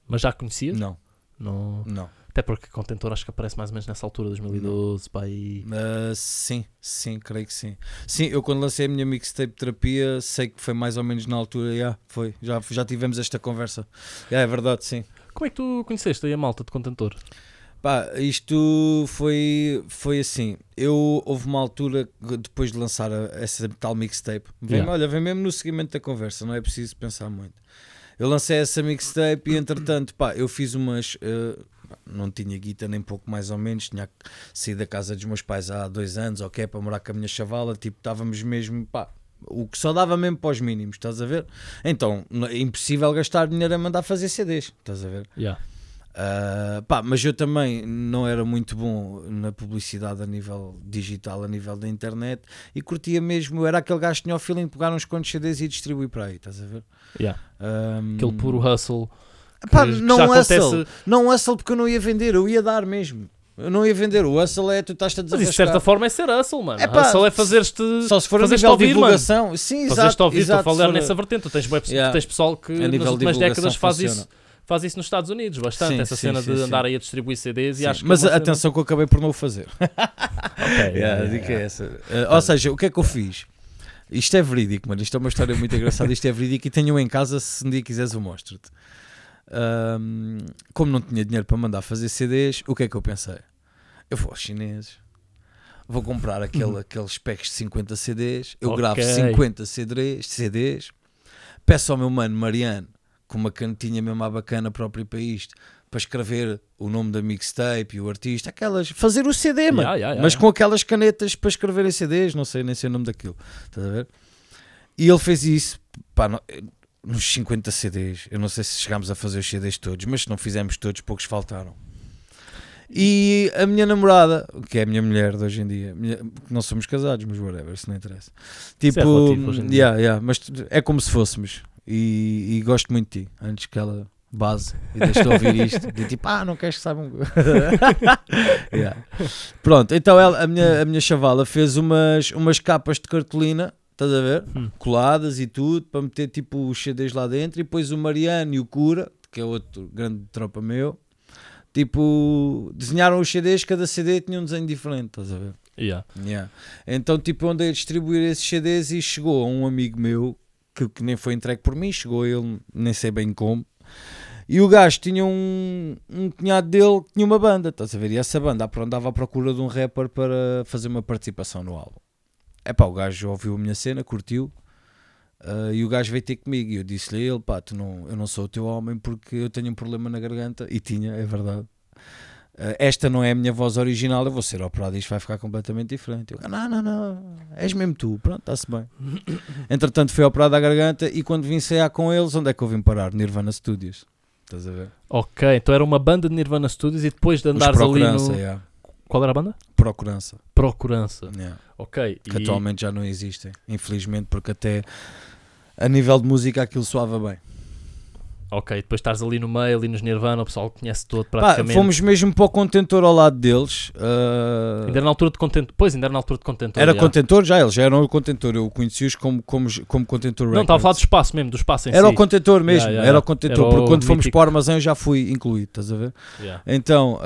Speaker 1: Mas já conhecias?
Speaker 2: Não,
Speaker 1: Não.
Speaker 2: não.
Speaker 1: Até porque contentor acho que aparece mais ou menos nessa altura, 2012, pá, e...
Speaker 2: Uh, sim, sim, creio que sim. Sim, eu quando lancei a minha mixtape terapia, sei que foi mais ou menos na altura, já, foi, já, já tivemos esta conversa. Já, é verdade, sim.
Speaker 1: Como é que tu conheceste aí a malta de contentor?
Speaker 2: Pá, isto foi, foi assim. Eu houve uma altura depois de lançar a- essa tal mixtape, vem,
Speaker 1: Yeah.
Speaker 2: olha, vem mesmo no seguimento da conversa, não é preciso pensar muito. Eu lancei essa mixtape e entretanto, pá, eu fiz umas. eh, não tinha guita nem pouco mais ou menos, tinha saído da casa dos meus pais há dois anos, ok, para morar com a minha chavala, tipo, estávamos mesmo, pá, o que só dava mesmo para os mínimos, estás a ver? Então, é impossível gastar dinheiro a mandar fazer CDs, estás a ver?
Speaker 1: Yeah.
Speaker 2: Uh, pá, mas eu também não era muito bom na publicidade a nível digital, a nível da internet e curtia mesmo, era aquele gajo que tinha o feeling de pegar uns quantos CDs e distribuir para aí, estás a ver?
Speaker 1: Yeah.
Speaker 2: Um,
Speaker 1: Aquele puro hustle.
Speaker 2: pá,
Speaker 1: que-
Speaker 2: não hustle,
Speaker 1: acontece-
Speaker 2: não hustle porque eu não ia vender, eu ia dar mesmo. Eu não ia vender, o hustle é tu estás a
Speaker 1: Mas isso de certa forma é ser hustle, mano.
Speaker 2: É pá,
Speaker 1: hustle é fazer-te...
Speaker 2: Só se for a
Speaker 1: fazeres-te
Speaker 2: nível de
Speaker 1: ouvir, mano.
Speaker 2: divulgação, sim,
Speaker 1: Fazeres-te
Speaker 2: exato,
Speaker 1: ouvir, estou a falar
Speaker 2: for-
Speaker 1: nessa vertente. Tu tens, web-
Speaker 2: Yeah.
Speaker 1: tu tens pessoal que nas últimas décadas faz
Speaker 2: funciona.
Speaker 1: isso, faz isso nos Estados Unidos bastante.
Speaker 2: Sim,
Speaker 1: essa
Speaker 2: sim,
Speaker 1: cena
Speaker 2: sim,
Speaker 1: de
Speaker 2: sim.
Speaker 1: andar aí a distribuir CDs e
Speaker 2: Sim,
Speaker 1: acho que é
Speaker 2: mas
Speaker 1: cena-
Speaker 2: atenção que eu acabei por não o fazer.
Speaker 1: Ok,
Speaker 2: Yeah, a dica é essa. Uh, ou seja, o que é que eu fiz? Isto é verídico, mano. Isto é uma história muito engraçada. Isto é verídico e tenho em casa. Se um dia quiseres, eu mostro-te. Um, como não tinha dinheiro para mandar fazer CDs, o que é que eu pensei? Eu vou aos chineses, vou comprar aquele, aqueles packs de 50 CDs. Eu gravo
Speaker 1: Ok.
Speaker 2: 50 CDs, CDs, peço ao meu mano Mariano, com uma canetinha mesmo à bacana própria para isto, para escrever o nome da mixtape e o artista, aquelas, fazer o CD, mano,
Speaker 1: Yeah, yeah, yeah,
Speaker 2: mas com aquelas canetas para escrever em CDs, não sei nem sei o nome daquilo, estás a ver? E ele fez isso, pá, não- nos 50 CDs, eu não sei se chegámos a fazer os CDs todos, mas se não fizemos todos, poucos faltaram. E a minha namorada, que é a minha mulher de hoje em dia, minha- não somos casados, mas whatever, isso não interessa. Tipo,
Speaker 1: relativo hoje em dia.
Speaker 2: yeah, yeah, mas é como se fôssemos. E, e gosto muito de ti, antes que ela base e deixe de ouvir isto. De tipo, ah, não queres que saibam. Yeah. Pronto, então ela, a, minha, a minha chavala fez umas, umas capas de cartolina, estás a ver?
Speaker 1: Hum.
Speaker 2: Coladas e tudo, para meter tipo os CDs lá dentro. E depois o Mariano e o Cura, que é outro grande tropa meu, tipo, desenharam os CDs, cada CD tinha um desenho diferente, estás a ver?
Speaker 1: Yeah.
Speaker 2: Yeah. Então, tipo, andei a distribuir esses CDs e chegou a um amigo meu que, que nem foi entregue por mim, chegou ele, nem sei bem como. E o gajo tinha um, um cunhado dele que tinha uma banda, estás a ver? E essa banda andava à procura de um rapper para fazer uma participação no álbum. É pá, o gajo ouviu a minha cena, curtiu. Ah, e o gajo veio ter comigo e eu disse-lhe ele, pá, tu não, eu não sou o teu homem porque eu tenho um problema na garganta. E tinha, é verdade. Ah, esta não é a minha voz original, eu vou ser operado e isto vai ficar completamente diferente. Eu, não, não, não, és mesmo tu, pronto, está-se bem. Entretanto, fui operado à garganta e quando vim ensaiar com eles, onde é que eu vim parar? Nirvana Studios. Estás a ver?
Speaker 1: Ok, então era uma banda de Nirvana Studios e depois de andares ali no.
Speaker 2: yeah.
Speaker 1: Qual era a banda?
Speaker 2: Procurança.
Speaker 1: Procurança.
Speaker 2: yeah.
Speaker 1: Ok.
Speaker 2: Que
Speaker 1: e-
Speaker 2: atualmente já não existem, infelizmente, porque até a nível de música aquilo soava bem.
Speaker 1: Ok, depois estás ali no meio, ali nos Nirvana, o pessoal conhece todo
Speaker 2: Pá,
Speaker 1: praticamente.
Speaker 2: fomos mesmo para o contentor ao lado deles. ah,
Speaker 1: Ainda era na altura de contentor. Pois, ainda era na altura de contentor.
Speaker 2: era
Speaker 1: já.
Speaker 2: contentor já, eles já eram o contentor. Eu conheci-os como, como, como contentor
Speaker 1: Não, estava a falar do
Speaker 2: Records.
Speaker 1: espaço mesmo, do espaço em
Speaker 2: Era
Speaker 1: si.
Speaker 2: o contentor mesmo,
Speaker 1: Yeah, yeah,
Speaker 2: era o contentor, porque
Speaker 1: o
Speaker 2: quando fomos
Speaker 1: mítico.
Speaker 2: para o armazém eu já fui incluído, estás a ver?
Speaker 1: Yeah.
Speaker 2: Então,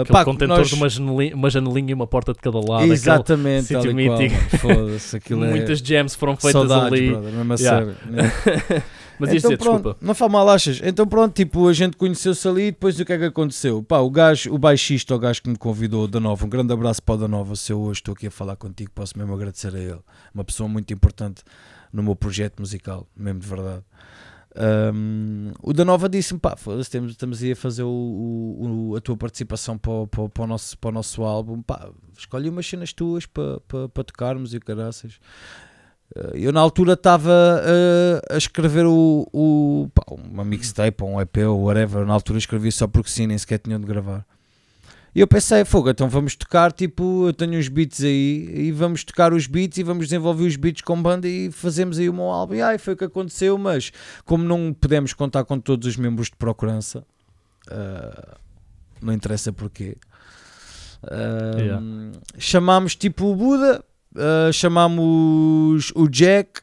Speaker 1: Aquele
Speaker 2: pá,
Speaker 1: contentor
Speaker 2: nós...
Speaker 1: de uma janelinha, uma janelinha e uma porta de cada lado.
Speaker 2: Exatamente,
Speaker 1: sítio
Speaker 2: qual,
Speaker 1: mítico. aquele-
Speaker 2: aquilo é...
Speaker 1: Muitas jams foram feitas
Speaker 2: Saudades,
Speaker 1: ali.
Speaker 2: brother, mesmo a sério.
Speaker 1: Mas
Speaker 2: então,
Speaker 1: dizer,
Speaker 2: pronto,
Speaker 1: desculpa.
Speaker 2: Não faz mal, achas? Então pronto, tipo, a gente conheceu-se ali e depois o que é que aconteceu? Pá, o gajo, o baixista, o gajo que me convidou, o Danova, um grande abraço para o Danova, se eu hoje estou aqui a falar contigo, posso mesmo agradecer a ele. Uma pessoa muito importante no meu projeto musical, mesmo de verdade. Um, o Danova disse-me, pá, temos- estamos aí a fazer o, o- a tua participação para o, para, para o nosso, para o nosso álbum, pá, escolhe umas cenas tuas para, para, para tocarmos e o caraças. Uh, Eu na altura estava uh, a escrever o, o pá, uma mixtape ou um EP ou whatever. Na altura escrevi só porque sim, nem sequer tinham de gravar. E eu pensei, fogo, então vamos tocar, tipo, eu tenho uns beats aí e vamos tocar os beats e vamos desenvolver os beats com banda e fazemos aí o meu álbum. E ai, foi o que aconteceu, mas como não podemos contar com todos os membros de Procurança, uh, não interessa porquê. Uh,
Speaker 1: Yeah.
Speaker 2: Chamámos tipo o Buda, uh, chamámos o Jack,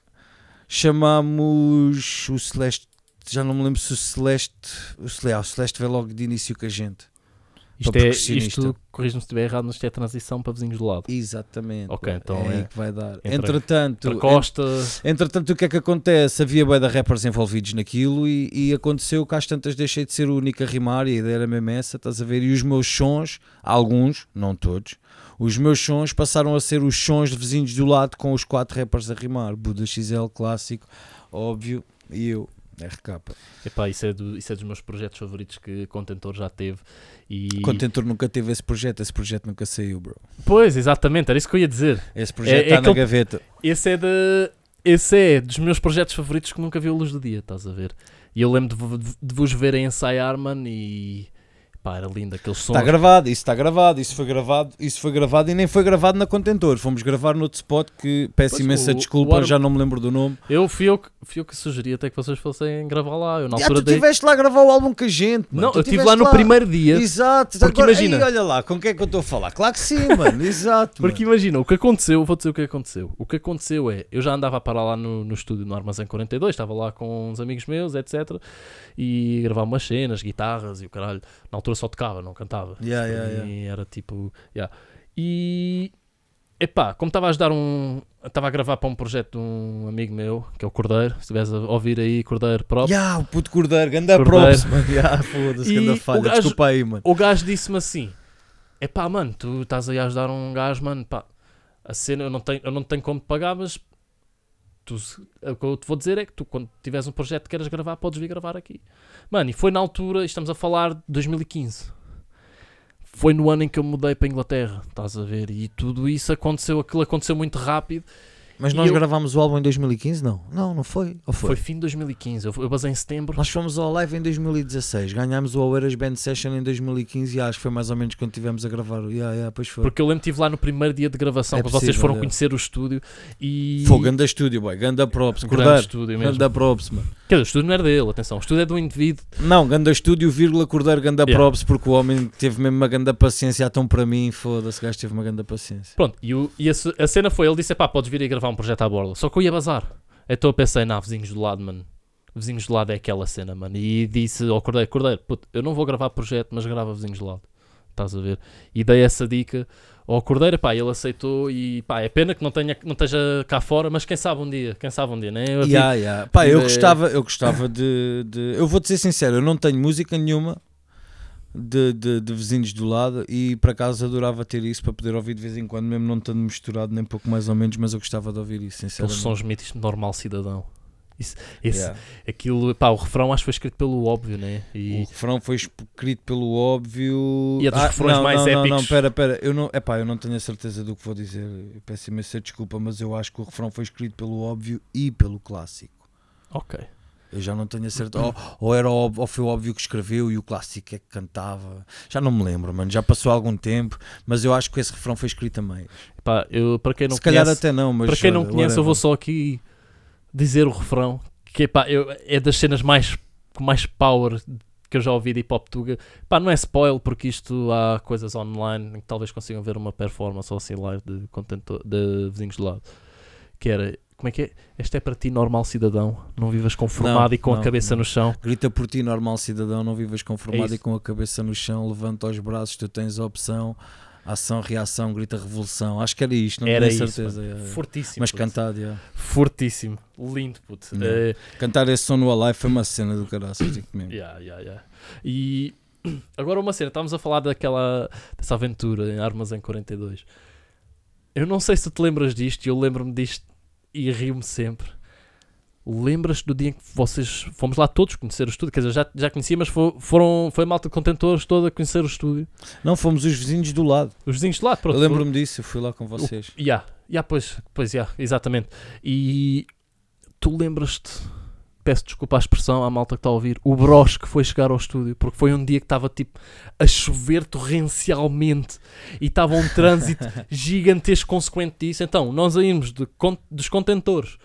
Speaker 2: chamámos o Celeste. Já não me lembro se o Celeste. O Celeste, ah, o Celeste veio logo de início com a gente.
Speaker 1: Isto, é, isto corrijo-me se estiver errado, mas isto é transição para vizinhos do lado.
Speaker 2: Exatamente.
Speaker 1: Ok, então
Speaker 2: é,
Speaker 1: é
Speaker 2: aí que vai dar.
Speaker 1: entre-
Speaker 2: entretanto,
Speaker 1: Para Costa.
Speaker 2: en- entretanto, o que é que acontece? Havia bué de rappers envolvidos naquilo e, e aconteceu que às tantas deixei de ser o único a rimar e a ideia era mesmo essa, estás a ver? E os meus sons, alguns, não todos, os meus sons passaram a ser os sons de vizinhos do lado com os quatro rappers a rimar. Buda XL, clássico, óbvio, e eu, RK.
Speaker 1: Epá, isso, é do- isso é dos meus projetos favoritos que Contentor já teve. E...
Speaker 2: Contentor nunca teve esse projeto, esse projeto nunca saiu, bro.
Speaker 1: Pois, exatamente, era isso que eu ia dizer.
Speaker 2: Esse projeto
Speaker 1: é
Speaker 2: está na
Speaker 1: aquele-
Speaker 2: gaveta.
Speaker 1: Esse é, de, esse é dos meus projetos favoritos que nunca viu a luz do dia, estás a ver? E eu lembro de, vo- de vos ver a ensaiar, mano, e pá, era lindo aquele som.
Speaker 2: Está gravado, isso está gravado, isso foi gravado, isso foi gravado e nem foi gravado na Contentor. Fomos gravar no outro spot que peço
Speaker 1: Pois,
Speaker 2: imensa
Speaker 1: o-
Speaker 2: desculpa,
Speaker 1: o Ar-
Speaker 2: já não me lembro do nome.
Speaker 1: Eu fui eu, que, fui eu que sugeri até que vocês fossem gravar lá. Eu na
Speaker 2: Já
Speaker 1: altura
Speaker 2: tu
Speaker 1: dei...
Speaker 2: estiveste lá a gravar o álbum com a gente, mano.
Speaker 1: Não,
Speaker 2: Tu
Speaker 1: eu estive lá no primeiro dia.
Speaker 2: Exato,
Speaker 1: Porque
Speaker 2: agora,
Speaker 1: imagina-
Speaker 2: olha lá, com quem é que eu estou a falar? Claro que sim, mano, exato.
Speaker 1: Porque
Speaker 2: mano.
Speaker 1: imagina, o que aconteceu, vou dizer o que aconteceu. O que aconteceu é, eu já andava a parar lá no, no estúdio no Armazém 42, estava lá com uns amigos meus, etc. E gravar umas cenas, guitarras e o caralho. Na altura só tocava, não cantava.
Speaker 2: Yeah, yeah,
Speaker 1: mim Era tipo. yeah. E. Epá, como estava a ajudar um. Estava a gravar para um projeto de um amigo meu, que é o Cordeiro. Se estiveres a ouvir aí, Cordeiro próprio.
Speaker 2: Ya, o puto Cordeiro, ganda props, mano. Ya, foda-se, ganda
Speaker 1: o
Speaker 2: falha,
Speaker 1: gajo-
Speaker 2: desculpa aí, mano.
Speaker 1: O gajo disse-me assim: é pá, mano, tu estás aí a ajudar um gajo, mano, pá, a cena eu não tenho, eu não tenho como te pagar, mas tu, o que eu te vou dizer é que tu, quando tiveres um projeto que queiras gravar, podes vir gravar aqui. Mano, e foi na altura, estamos a falar de 2015. Foi no ano em que eu mudei para a Inglaterra, estás a ver? E tudo isso aconteceu, aquilo aconteceu muito rápido.
Speaker 2: Mas
Speaker 1: E
Speaker 2: nós
Speaker 1: eu-
Speaker 2: gravámos o álbum em 2015? Não, não, não foi. Ou
Speaker 1: Foi,
Speaker 2: foi?
Speaker 1: fim de 2015, eu, eu basei em setembro.
Speaker 2: Nós fomos ao live em 2016, ganhámos o Oeiras Band Session em 2015 e acho que foi mais ou menos quando estivemos a gravar. Yeah, yeah, pois foi.
Speaker 1: Porque eu lembro que estive lá no primeiro dia de gravação,
Speaker 2: É
Speaker 1: quando vocês foram conhecer o estúdio e.
Speaker 2: Foi ganda estúdio, boy. Ganda props.
Speaker 1: grande estúdio mesmo.
Speaker 2: Ganda props, mano.
Speaker 1: Quer dizer, o estúdio não era dele, atenção, o estúdio é do indivíduo.
Speaker 2: Não, ganda estúdio, vírgula, Cordeiro, ganda
Speaker 1: Yeah.
Speaker 2: props, porque o homem teve mesmo uma ganda paciência. Então, para mim, foda-se, o gajo teve uma ganda paciência.
Speaker 1: Pronto, e, o- e a, a cena foi: ele disse, pá, podes vir aí gravar um projeto à borla. Só que eu ia bazar. Então eu pensei, não, vizinhos do lado, mano. Vizinhos do lado é aquela cena, mano. E disse ao Cordeiro: Cordeiro, puto, eu não vou gravar projeto, mas grava vizinhos do lado. Estás a ver? E dei essa dica ao Cordeiro, pá, ele aceitou. E pá, é pena que não, tenha, não esteja cá fora, mas quem sabe um dia, quem sabe um dia, né? Eu
Speaker 2: Yeah, yeah. Pá, eu gostava, eu gostava de, de- Eu vou-te ser sincero, eu não tenho música nenhuma de, de, de vizinhos do lado e por acaso adorava ter isso para poder ouvir de vez em quando, mesmo não estando misturado, nem pouco mais ou menos, mas eu gostava de ouvir isso,
Speaker 1: sons míticos de normal cidadão. Isso, esse,
Speaker 2: Yeah.
Speaker 1: aquilo, pá, o refrão acho que foi escrito pelo óbvio, né?
Speaker 2: O
Speaker 1: E
Speaker 2: refrão foi escrito pelo óbvio.
Speaker 1: E é dos refrões
Speaker 2: não,
Speaker 1: mais
Speaker 2: não, Não, não,
Speaker 1: épicos.
Speaker 2: pera, pera. Eu não, epá, eu não tenho a certeza do que vou dizer. Eu peço imensa desculpa, mas eu acho que o refrão foi escrito pelo óbvio e pelo clássico.
Speaker 1: ok.
Speaker 2: Eu já não tenho a certeza. Ou, ou era ó- ou foi óbvio que escreveu e o clássico é que cantava. Já não me lembro, mano. Já passou algum tempo, mas eu acho que esse refrão foi escrito a meio.
Speaker 1: Pá, eu, para quem não
Speaker 2: Se calhar
Speaker 1: conhece,
Speaker 2: até não, mas.
Speaker 1: para quem não
Speaker 2: olha,
Speaker 1: conhece, eu vou só aqui dizer o refrão, que pá, eu, é das cenas mais, com mais power que eu já ouvi de hip hop tuga. Pá, não é spoiler, porque isto há coisas online em que talvez consigam ver uma performance ou assim live de, contentor, de vizinhos de lado. Que era, como é que é? Este é para ti, normal cidadão, não vivas conformado
Speaker 2: Não,
Speaker 1: e com a
Speaker 2: não,
Speaker 1: cabeça
Speaker 2: não.
Speaker 1: no chão.
Speaker 2: Grita por ti, normal cidadão, não vivas conformado
Speaker 1: isso.
Speaker 2: e com a cabeça no chão, levanta os braços, tu tens a opção, ação, reação, grita revolução. Acho que era isto, não
Speaker 1: Era
Speaker 2: tenho
Speaker 1: isso,
Speaker 2: certeza.
Speaker 1: mano.
Speaker 2: yeah, yeah.
Speaker 1: Fortíssimo.
Speaker 2: Mas
Speaker 1: puto.
Speaker 2: cantado, yeah.
Speaker 1: Fortíssimo. Lindo, puto. Eh,
Speaker 2: cantar esse som no Alive foi uma cena do caraças, digo mesmo.
Speaker 1: Yeah, yeah, yeah. E agora uma cena, estávamos a falar daquela dessa aventura em Armazém 42. Eu não sei se te lembras disto, e eu lembro-me disto e rio-me sempre. Lembras-te do dia em que vocês fomos lá todos conhecer o estúdio? Quer dizer, já, já conhecia, mas fo- foram, foi a malta de contentores toda a conhecer o estúdio.
Speaker 2: Não, fomos os vizinhos do lado.
Speaker 1: Os vizinhos de lá, pronto.
Speaker 2: Eu lembro-me disso, eu fui lá com vocês.
Speaker 1: Ya, ya, pois, pois, ya, exatamente. E tu lembras-te, peço desculpa a expressão à malta que está a ouvir, o bros que foi chegar ao estúdio, porque foi um dia que estava tipo a chover torrencialmente e estava um trânsito gigantesco consequente disso. Então, nós saímos de, dos contentores.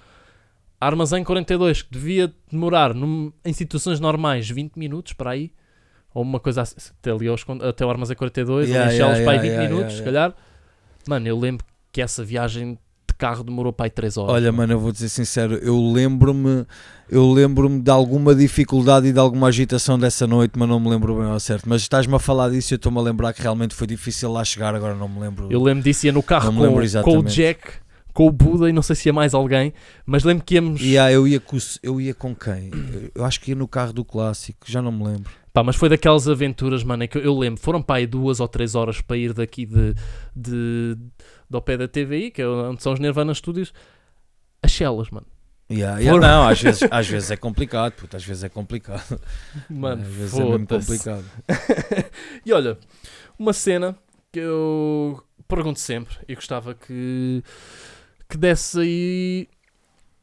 Speaker 1: Armazém 42, que devia demorar num- em situações normais 20 minutos para aí, ou uma coisa assim, até, ali aos até o Armazém 42,
Speaker 2: Yeah,
Speaker 1: ou em
Speaker 2: yeah,
Speaker 1: Chelas para aí 20
Speaker 2: yeah, yeah,
Speaker 1: minutos,
Speaker 2: yeah,
Speaker 1: se calhar. Mano, eu lembro que essa viagem carro demorou para aí 3 horas.
Speaker 2: Olha, mano, eu vou dizer sincero, eu lembro-me, eu lembro-me de alguma dificuldade e de alguma agitação dessa noite, mas não me lembro bem ao certo. Mas estás-me a falar disso e eu estou-me a lembrar que realmente foi difícil lá chegar, agora não me lembro.
Speaker 1: Eu lembro disso, ia no carro com, com o. Jack, com o Buda e não sei se ia mais alguém, mas lembro que íamos.
Speaker 2: E ah, eu ia com, eu ia com quem? Eu acho que ia no carro do clássico, já não me lembro.
Speaker 1: Pá, mas foi daquelas aventuras, mano, em que eu lembro, foram para aí duas ou três horas para ir daqui de, de, de ao pé da TVI, que é onde são os Nirvana Studios, a Chelas, mano.
Speaker 2: Yeah, yeah, Não, às vezes, às vezes é complicado, puto, às vezes é complicado.
Speaker 1: Mano,
Speaker 2: às vezes é mesmo complicado.
Speaker 1: e olha, uma cena que eu pergunto sempre e gostava que, que desse aí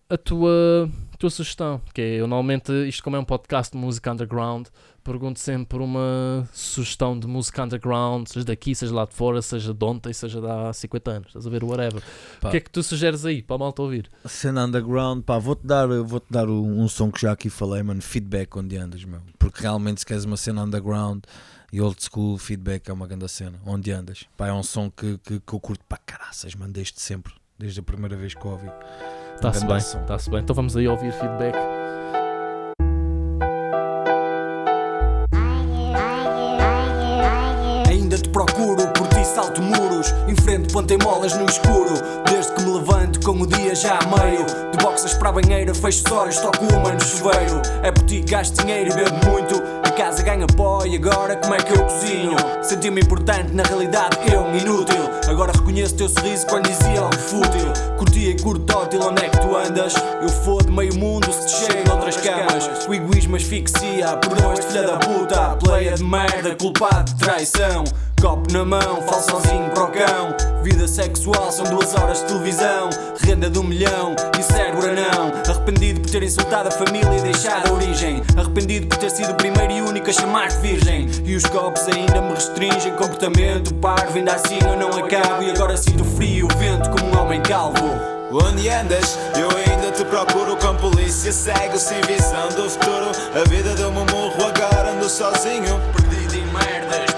Speaker 1: a tua, a tua sugestão. Que é, eu normalmente, isto como é um podcast de música underground, pergunto sempre por uma sugestão de música underground, seja daqui, seja lá de fora, seja de ontem, seja de há 50 anos, estás a ver, whatever.
Speaker 2: Pá.
Speaker 1: O que é que tu sugeres aí para a malta ouvir?
Speaker 2: A cena underground, pá, vou-te dar, vou-te dar um, um som que já aqui falei, mano, feedback onde andas, meu. Porque realmente se queres uma cena underground e old school, feedback é uma grande cena, onde andas. Pá, é um som que, que, que eu curto para caraças, mano, desde sempre, desde a primeira vez que o ouvi.
Speaker 1: Está-se bem, está-se bem. Então vamos aí ouvir feedback.
Speaker 5: Salto muros Enfrento molas no escuro. Desde que me levanto com o dia já a meio. De boxas para a banheira, fecho os olhos, toco uma no chuveiro. É por ti gasto dinheiro e bebo muito. A casa ganha pó e agora como é que eu cozinho? Senti-me importante, na realidade eu inútil. Agora reconheço teu sorriso quando dizia algo fútil. Curtia e curto tótil, onde é que tu andas? Eu fodo meio mundo se te chega a outras camas. O egoísmo asfixia, perdões de filha da puta. Playa de merda, culpado de traição Copo na mão, falo sozinho para o cão. Vida sexual são duas horas de televisão. Renda de um milhão e cérebro não Arrependido por ter insultado a família e deixado a origem. Arrependido por ter sido o primeiro e único a chamar-te virgem. E os copos ainda me restringem Comportamento. Parvo, ainda assim eu não acabo. E agora sinto frio, vento como um homem calvo.
Speaker 6: Onde andas? Eu ainda te procuro com polícia. Cego sem visão do futuro. A vida deu-me um murro, agora ando sozinho.
Speaker 5: Perdido em merdas,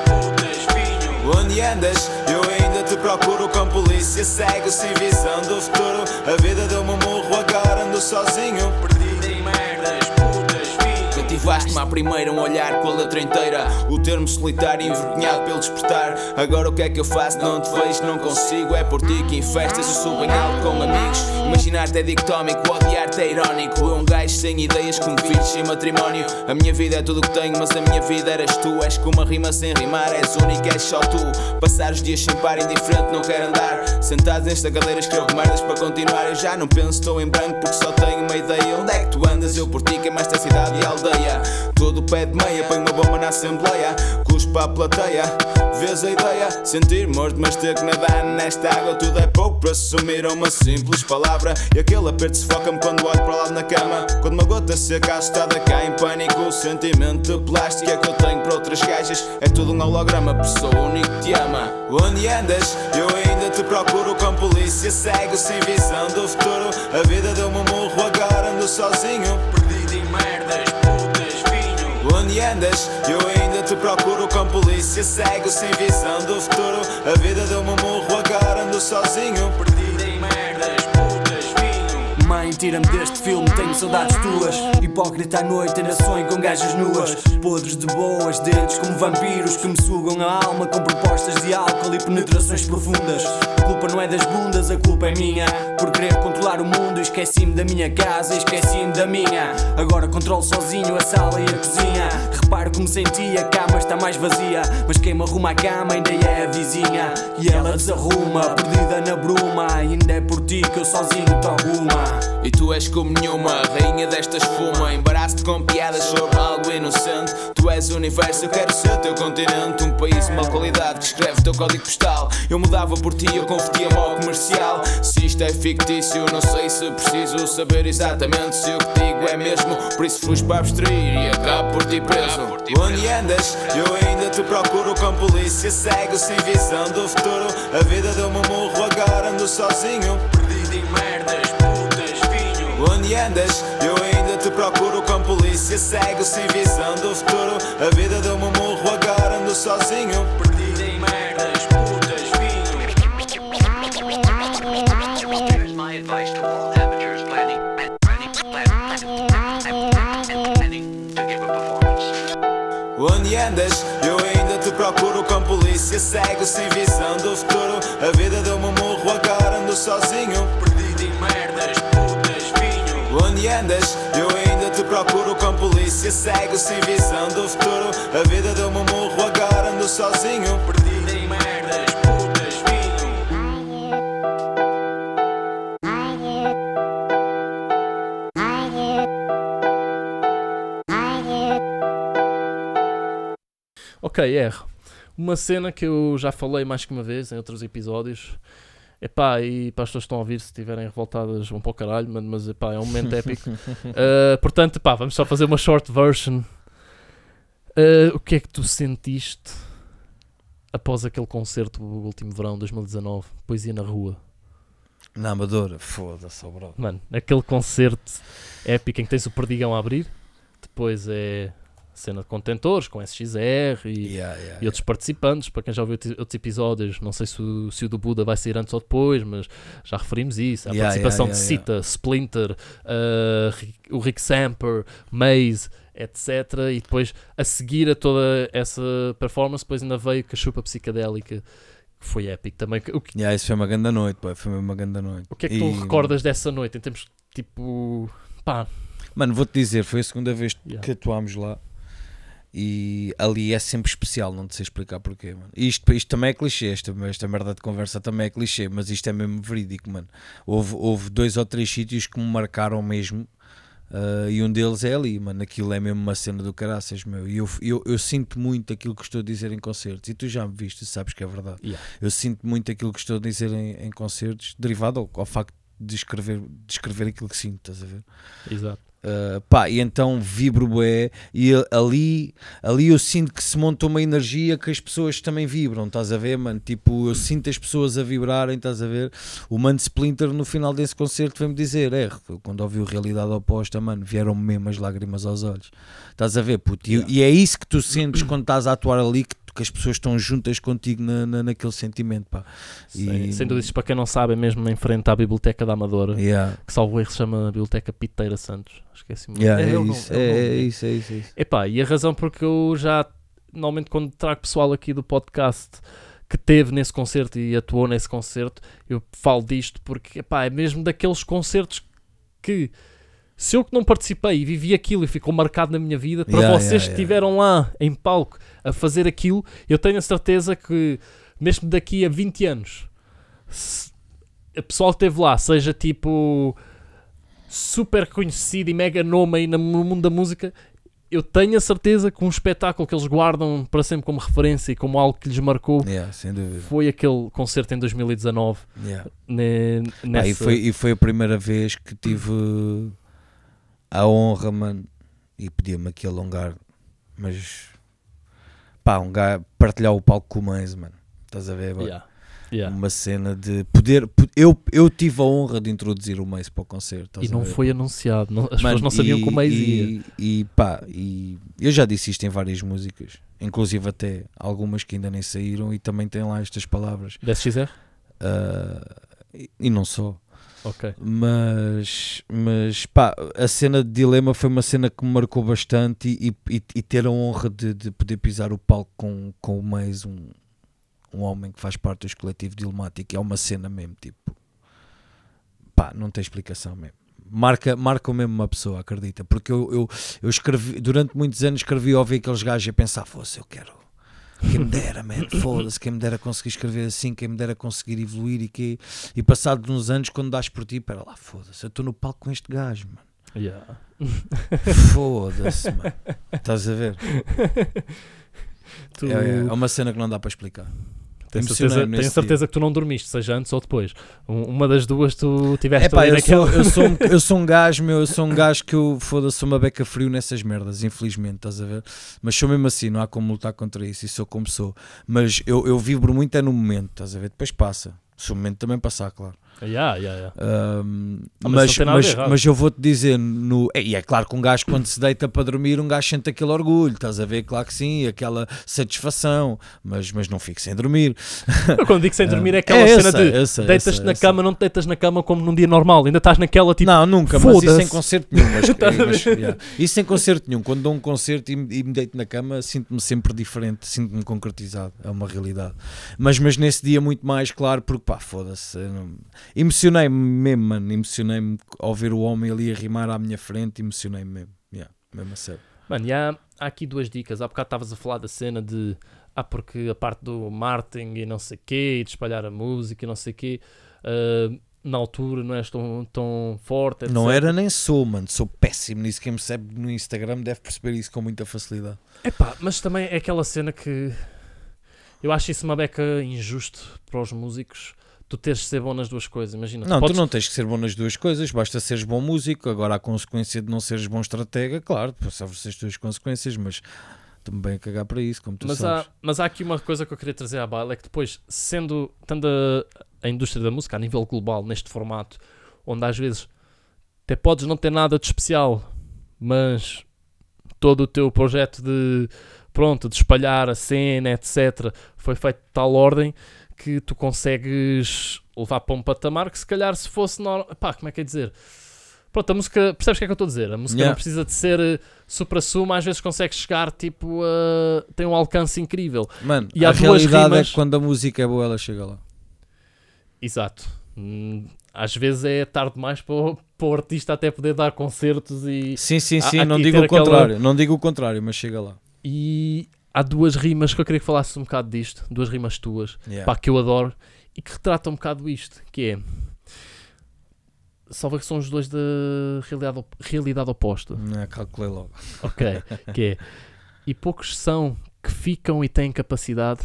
Speaker 6: Onde andas? Eu ainda te procuro com polícia cego sem visão do futuro. A vida deu-me um murro, agora ando sozinho. Levaste-me à primeira um olhar com a letra inteira. O termo solitário envergonhado pelo despertar. Agora o que é que eu faço? Não te vejo, não consigo. É por ti que em festas eu em alto com amigos. Imaginar-te é dicotómico, odiar-te é irónico. Eu um gajo sem ideias, como filhos sem matrimónio. A minha vida é tudo o que tenho, mas a minha vida eras tu. És como uma rima sem rimar, és única, és só tu. Passar os dias sem par, indiferente, não quero andar. Sentado nesta cadeira, escrevo merdas para continuar. Eu já não penso, estou em branco porque só tenho uma ideia. Onde é que tu andas? Eu por ti queimaste a cidade e a Todo pé de meia, põe uma bomba na assembleia. Cuspa a plateia, vês a ideia? Sentir morto, mas ter que nadar nesta água. Tudo é pouco para assumir uma simples palavra. E aquele aperto sufoca-me quando olho para lado na cama. Quando uma gota seca assustada cai em pânico. O sentimento de plástico é que eu tenho para outras gajas. É tudo um holograma, pessoa o único que te ama. Onde andas? Eu ainda te procuro com polícia. Cego, sem visão do futuro. A vida deu-me um murro, agora ando sozinho. Perdido em merdas, Onde andas? Eu ainda te procuro com polícia. Cego, sem visão do futuro. A vida deu-me um murro, agora ando sozinho.
Speaker 5: Tira-me deste filme, tenho saudades tuas. Hipócrita à noite, ainda sonho com gajas nuas. Podres de boas, dentes como vampiros que me sugam a alma com propostas de álcool e penetrações profundas. A culpa não é das bundas, a culpa é minha. Por querer controlar o mundo, esqueci-me da minha casa esqueci-me da minha. Agora controlo sozinho a sala e a cozinha. Reparo como senti, a cama está mais vazia. Mas quem me arruma a cama ainda é a vizinha. E ela desarruma, perdida na bruma. Ainda é por ti que eu sozinho toco uma.
Speaker 6: E tu és como nenhuma, rainha desta espuma. Embaraço-te com piadas sobre algo inocente. Tu és o universo, eu quero ser teu continente. Um país de má qualidade que escreve teu código postal. Eu mudava por ti, eu convertia-me ao comercial. Se isto é fictício, não sei se preciso saber exatamente se o que digo é mesmo. Por isso fujo para abstrair e acabo por ti preso. Onde andas? Eu ainda te procuro com polícia. Cego, sem visão do futuro. A vida deu-me um murro, agora ando sozinho. Perdido em merdas. Onde andas? Eu ainda te procuro com polícia. Cego, sem visão do futuro. A vida deu-me um murro, agora ando sozinho. Perdido em merdas, putas, vinho.
Speaker 7: Here's my advice to all amateurs planning, planning, planning, to give a performance.
Speaker 6: Onde andas? Eu ainda te procuro com polícia. Cego, sem visão do futuro. A vida deu-me um murro, agora ando sozinho. Onde andas? Eu ainda te procuro com polícia. Cego, sem visão do futuro. A vida deu-me um murro, agora ando sozinho. Perdido em merdas, putas, vinho.
Speaker 1: Ok, erro. Uma cena que eu já falei mais que uma vez em outros episódios. Epá, e para as pessoas que estão a ouvir, se estiverem revoltadas, vão para o caralho, mano, mas epá, é um momento épico. Uh, portanto, epá, vamos só fazer uma short version. Uh, o que é que tu sentiste após aquele concerto do último verão, 2019? Poesia na rua.
Speaker 2: Na Amadora, foda-se, bro.
Speaker 1: Mano, aquele concerto épico em que tens o Perdigão a abrir, depois é cena de contentores com SXR e,
Speaker 2: Yeah, yeah,
Speaker 1: e outros participantes. Para quem já ouviu outros episódios, não sei se o, se o do Buda vai sair antes ou depois, mas já referimos isso. A participação de Cita, Splinter, uh, o Rick Samper, Maze, etc. E depois a seguir a toda essa performance, depois ainda veio com a chupa psicadélica, que foi épico também. O que,
Speaker 2: Yeah, isso foi uma grande noite, pô, foi uma grande noite.
Speaker 1: o que é que tu
Speaker 2: E-
Speaker 1: recordas dessa noite em termos tipo. pá,
Speaker 2: Mano, vou-te dizer, foi a segunda vez
Speaker 1: Yeah.
Speaker 2: que atuámos lá e ali é sempre especial, não te sei explicar porquê, mano. Isto, isto também é clichê, esta, esta merda de conversa também é clichê, mas isto é mesmo verídico, mano. Houve, houve dois ou três sítios que me marcaram mesmo ah, e um deles é ali, mano. Aquilo é mesmo uma cena do caraças, meu. E eu, eu, eu sinto muito aquilo que estou a dizer em concertos, e tu já me viste, sabes que é verdade.
Speaker 1: Yeah.
Speaker 2: Eu sinto muito aquilo que estou a dizer em, em concertos, derivado ao, ao facto de escrever, de escrever aquilo que sinto, estás a ver?
Speaker 1: exato.
Speaker 2: Uh, pá, e então vibro bué e ali, ali eu sinto que se monta uma energia que as pessoas também vibram, estás a ver, mano? Tipo, eu sinto as pessoas a vibrarem, estás a ver? O Mano Splinter no final desse concerto veio-me dizer, é, quando ouvi o Realidade Oposta, mano, vieram-me mesmo as lágrimas aos olhos, estás a ver, puto? E- E, é isso que tu sentes quando estás a atuar ali, que, porque as pessoas estão juntas contigo na, na- naquele sentimento, pá.
Speaker 1: Sem,
Speaker 2: E-
Speaker 1: sem dúvida, isto para quem não sabe, é mesmo em frente à Biblioteca da Amadora,
Speaker 2: Yeah.
Speaker 1: que salvo erro se chama Biblioteca Piteira Santos. Esqueci-me.
Speaker 2: Yeah, é,
Speaker 1: o nome,
Speaker 2: isso,
Speaker 1: é
Speaker 2: é, é isso, é isso, é isso.
Speaker 1: Epá, e a razão porque eu já, normalmente quando trago pessoal aqui do podcast que teve nesse concerto e atuou nesse concerto, eu falo disto porque, epá, é mesmo daqueles concertos que se eu que não participei e vivi aquilo e ficou marcado na minha vida, para
Speaker 2: Yeah,
Speaker 1: vocês
Speaker 2: yeah,
Speaker 1: que
Speaker 2: yeah.
Speaker 1: estiveram lá em palco a fazer aquilo, eu tenho a certeza que mesmo daqui a 20 anos, se a pessoal que esteve lá seja tipo super conhecido e mega nome aí no mundo da música, eu tenho a certeza que um espetáculo que eles guardam para sempre como referência e como algo que lhes marcou
Speaker 2: Yeah,
Speaker 1: foi aquele concerto em 2019
Speaker 2: Yeah.
Speaker 1: ne- nessa...
Speaker 2: e, foi, e foi a primeira vez que tive a honra, mano, e podia-me aqui alongar, mas pá, um gajo partilhar o palco com o Mães, mano. Estás a ver?
Speaker 1: Yeah. Yeah.
Speaker 2: Uma cena de poder. po- Eu, eu tive a honra de introduzir o Mace para o concerto.
Speaker 1: E não foi anunciado, não- as
Speaker 2: Mano,
Speaker 1: pessoas não sabiam
Speaker 2: e-
Speaker 1: como é ia.
Speaker 2: e, e pá, e eu já disse isto em várias músicas, inclusive até algumas que ainda nem saíram, e também tem lá estas palavras.
Speaker 1: DSXR?
Speaker 2: Ah, e, e não só.
Speaker 1: Ok.
Speaker 2: Mas, mas pá, a cena de Dilema foi uma cena que me marcou bastante e, e, e ter a honra de, de poder pisar o palco com, com Maze, um, um homem que faz parte do coletivo Dilmático, é uma cena mesmo, tipo, pá, não tem explicação mesmo. Marca, marca mesmo uma pessoa, acredita? Porque eu, eu, eu escrevi, durante muitos anos escrevi a ouvir aqueles gajos e a pensar, fosse, eu quero. Quem me dera, man, foda-se, quem me dera conseguir escrever assim, quem me dera conseguir evoluir e que e passado uns anos, quando dás por ti, pera lá, foda-se, eu estou no palco com este gajo, mano.
Speaker 1: Yeah.
Speaker 2: Foda-se, mano. Estás a ver?
Speaker 1: Tu
Speaker 2: É, é uma cena que não dá para explicar. Emocionei-me
Speaker 1: certeza, tenho certeza que tu não dormiste, seja antes ou depois. Um- Uma das duas tu tiveste
Speaker 2: É pá,
Speaker 1: ali
Speaker 2: eu
Speaker 1: naquela.
Speaker 2: sou, eu, sou um, eu sou um gajo, meu, eu sou um gajo que eu foda-se, uma beca frio nessas merdas, infelizmente, estás a ver? Mas sou mesmo assim, não há como lutar contra isso, e sou como sou. Mas eu, eu vibro muito é no momento, estás a ver? Depois passa. Se o momento também passar, claro.
Speaker 1: Yeah, yeah, yeah.
Speaker 2: Ahm,
Speaker 1: Ah, mas
Speaker 2: mas, mas, mas eu vou-te dizer, no, é, e é claro que um gajo quando se deita para dormir, um gajo sente aquele orgulho, estás a ver? Claro que sim, aquela satisfação, mas, mas não fico sem dormir.
Speaker 1: Eu quando digo sem dormir é aquela
Speaker 2: É,
Speaker 1: cena
Speaker 2: sei,
Speaker 1: de deitas-te na
Speaker 2: sei.
Speaker 1: cama, não te deitas na cama como num dia normal, ainda estás naquela tipo.
Speaker 2: não, nunca, mas isso em
Speaker 1: foda-se.
Speaker 2: concerto nenhum. Mas, yeah. Isso em concerto nenhum. Quando dou um concerto e, me- e me deito na cama, sinto-me sempre diferente, sinto-me concretizado. É uma realidade. Mas, mas nesse dia, muito mais claro, porque pá, foda-se. eu não- Emocionei-me mesmo, mano. Emocionei-me ao ver o homem ali a rimar à minha frente. Emocionei-me mesmo. Yeah, mesmo a sério.
Speaker 1: Mano, e há, há aqui duas dicas. Há bocado estavas a falar da cena de. Ah, porque a parte do marketing e não sei quê, e de espalhar a música e não sei quê, ah, na altura não és tão, tão forte.
Speaker 2: Não
Speaker 1: etc.
Speaker 2: era nem sou, mano. Sou péssimo nisso. Quem me segue no Instagram deve perceber isso com muita facilidade.
Speaker 1: Epá, mas também é aquela cena que eu acho isso uma beca injusto para os músicos. Tu teres de ser bom nas duas coisas. Imagina,
Speaker 2: Não,
Speaker 1: podes-
Speaker 2: tu não tens que ser bom nas duas coisas, basta seres bom músico. Agora, a consequência de não seres bom estratega, claro, sofres as tuas consequências, mas também a cagar para isso, como tu
Speaker 1: mas,
Speaker 2: sabes.
Speaker 1: há, mas há aqui uma coisa que eu queria trazer à baila: é que depois, sendo tendo a, a indústria da música a nível global, neste formato, onde às vezes até podes não ter nada de especial, mas todo o teu projeto de pronto, de espalhar a cena, etc., foi feito de tal ordem que tu consegues levar para um patamar que se calhar se fosse normal. Pá, como é que é dizer? Pronto, a música, percebes o que é que eu estou a dizer? A música
Speaker 2: Yeah.
Speaker 1: não precisa de ser eh, supra-suma, às vezes consegue chegar, tipo, a... tem um alcance incrível.
Speaker 2: Mano,
Speaker 1: e
Speaker 2: a realidade
Speaker 1: rimas-
Speaker 2: é que quando a música é boa, ela chega lá.
Speaker 1: Exato. Hum, Às vezes é tarde demais para o, para o artista até poder dar concertos e,
Speaker 2: Sim, sim, sim,
Speaker 1: há
Speaker 2: não
Speaker 1: aqui
Speaker 2: digo o
Speaker 1: aquela-
Speaker 2: contrário, não digo o contrário, mas chega lá.
Speaker 1: e há duas rimas que eu queria que falasses um bocado disto, duas rimas tuas,
Speaker 2: Yeah.
Speaker 1: pá, que eu adoro e que retratam um bocado isto, que é salva que são os dois da realidade, op- realidade oposta.
Speaker 2: Não calculei logo.
Speaker 1: Ok, que é e poucos são que ficam e têm capacidade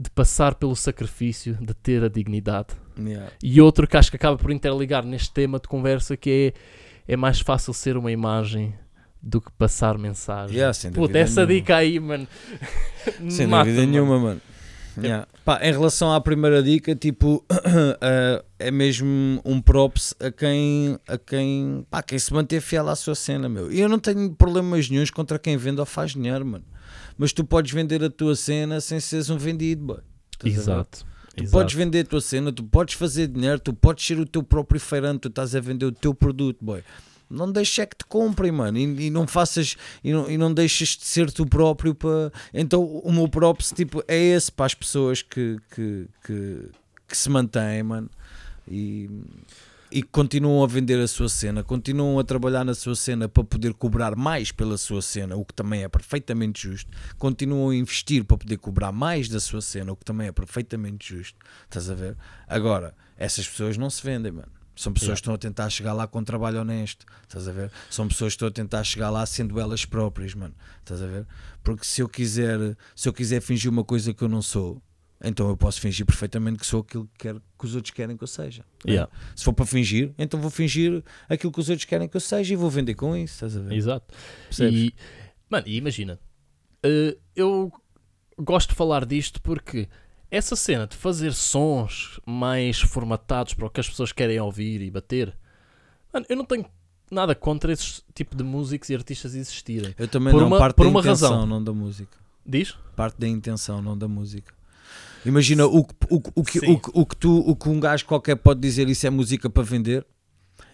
Speaker 1: de passar pelo sacrifício de ter a dignidade.
Speaker 2: Yeah.
Speaker 1: E outro que acho que acaba por interligar neste tema de conversa que é é mais fácil ser uma imagem do que passar mensagem.
Speaker 2: Yeah,
Speaker 1: Puta, essa
Speaker 2: nenhuma.
Speaker 1: dica aí, mano.
Speaker 2: Sem dúvida nenhuma, mano. Yeah. Pá, em relação à primeira dica, tipo, eh, é mesmo um props a quem, a quem, pá, quem se manter fiel à sua cena, meu. E eu não tenho problemas nenhums contra quem vende ou faz dinheiro, mano. mas tu podes vender a tua cena sem seres um vendido, boy.
Speaker 1: Exato.
Speaker 2: Tu
Speaker 1: exato.
Speaker 2: podes vender a tua cena, tu podes fazer dinheiro, tu podes ser o teu próprio feirante, tu estás a vender o teu produto, boy. Não deixes é que te comprem, mano, e, e não faças, e não, e não deixes de ser tu próprio para. Então, o meu próprio tipo, é esse para as pessoas que, que, que, que se mantêm, mano, e, e continuam a vender a sua cena, continuam a trabalhar na sua cena para poder cobrar mais pela sua cena, o que também é perfeitamente justo. Continuam a investir para poder cobrar mais da sua cena, o que também é perfeitamente justo. Estás a ver? Agora, essas pessoas não se vendem, mano. São pessoas
Speaker 1: Yeah.
Speaker 2: que estão a tentar chegar lá com trabalho honesto, estás a ver? São pessoas que estão a tentar chegar lá sendo elas próprias, mano, estás a ver? Porque se eu quiser, se eu quiser fingir uma coisa que eu não sou, então eu posso fingir perfeitamente que sou aquilo que, quero, que os outros querem que eu seja. né?
Speaker 1: Yeah.
Speaker 2: Se for para fingir, então vou fingir aquilo que os outros querem que eu seja e vou vender com isso, estás a ver?
Speaker 1: Exato.
Speaker 2: Percebes?
Speaker 1: E, mano, imagina, eh, eu gosto de falar disto porque essa cena de fazer sons mais formatados para o que as pessoas querem ouvir e bater, mano, eu não tenho nada contra esse tipo de músicos e artistas existirem.
Speaker 2: Eu também
Speaker 1: Por
Speaker 2: não
Speaker 1: uma-
Speaker 2: parte
Speaker 1: por
Speaker 2: da
Speaker 1: uma
Speaker 2: intenção,
Speaker 1: razão.
Speaker 2: não da música.
Speaker 1: Diz?
Speaker 2: Parte da intenção, não da música. Imagina o, que- o, o, que, o, o que tu, o que um gajo qualquer pode dizer isso é música para vender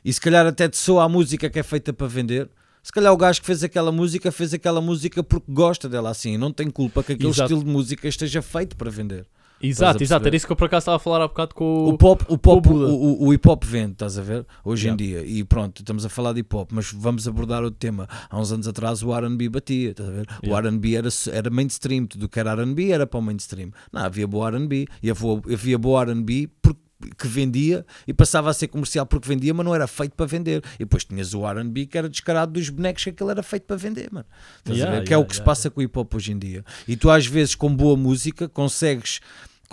Speaker 2: e se calhar até te soa a música que é feita para vender. Se calhar o gajo que fez aquela música fez aquela música porque gosta dela assim, não tem culpa que aquele
Speaker 1: Exato.
Speaker 2: estilo de música esteja feito para vender.
Speaker 1: Exato, exato. Era isso que eu por acaso estava a falar há bocado com
Speaker 2: O pop, o, pop, o, o, o hip hop vende, estás a ver? Hoje
Speaker 1: Yeah.
Speaker 2: em dia. E pronto, estamos a falar de hip hop, mas vamos abordar outro tema. Há uns anos atrás o RB batia, estás a ver? O
Speaker 1: Yeah.
Speaker 2: RB era, era mainstream, tudo o que era RB era para o mainstream. Não, havia boa RB e havia, boa RB porque que vendia e passava a ser comercial porque vendia, mas não era feito para vender. E depois tinhas o RB que era descarado dos bonecos que aquilo era feito para vender, mano. A
Speaker 1: Yeah?
Speaker 2: Que é o
Speaker 1: yeah,
Speaker 2: que se
Speaker 1: yeah,
Speaker 2: passa com o hip hop hoje em dia. E tu, às vezes, com boa música, consegues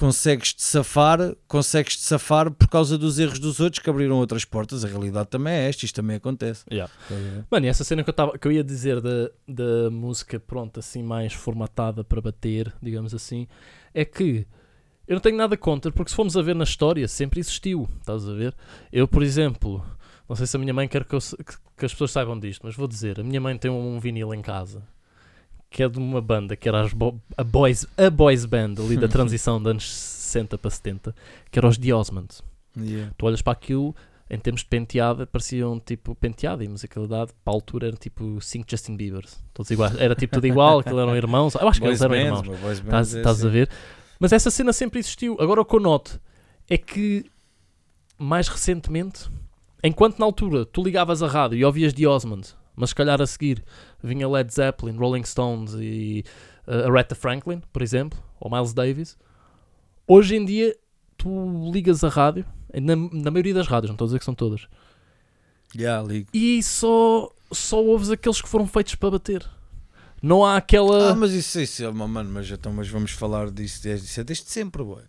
Speaker 2: consegues te safar, consegues te safar por causa dos erros dos outros que abriram outras portas. A realidade também é esta, isto também acontece.
Speaker 1: Yeah. Mano, e essa cena que eu, tava, que eu ia dizer da, da música, pronto, assim, mais formatada para bater, digamos assim, é que eu não tenho nada contra, porque se formos a ver na história, sempre existiu, estás a ver? Eu, por exemplo, não sei se a minha mãe quer que, eu que as pessoas saibam disto, mas vou dizer, a minha mãe tem um vinil em casa, que é de uma banda, que era bo- a, boys, a boys band, ali da transição de anos 60 para 70, que era os The Osmonds. Tu olhas para aquilo em termos de penteada pareciam tipo penteada e musicalidade para a altura era tipo 5 Justin Biebers. Todos iguais, era tipo tudo igual aquilo eram irmãos, eu acho que eles eram irmãos. estás,
Speaker 2: é
Speaker 1: estás
Speaker 2: assim.
Speaker 1: a ver? Mas essa cena sempre existiu, agora o que eu noto é que mais recentemente enquanto na altura tu ligavas a rádio e ouvias The Osmond mas se calhar a seguir vinha Led Zeppelin, Rolling Stones e uh, Aretha Franklin, por exemplo ou Miles Davis hoje em dia tu ligas a rádio na, na maioria das rádios, não estou a dizer que são todas
Speaker 2: Yeah, ligo.
Speaker 1: e só, só ouves aqueles que foram feitos para bater. Não há aquela.
Speaker 2: Ah, mas isso, isso é uma mano, mas, então, mas vamos falar disso, isso é desde sempre, boy.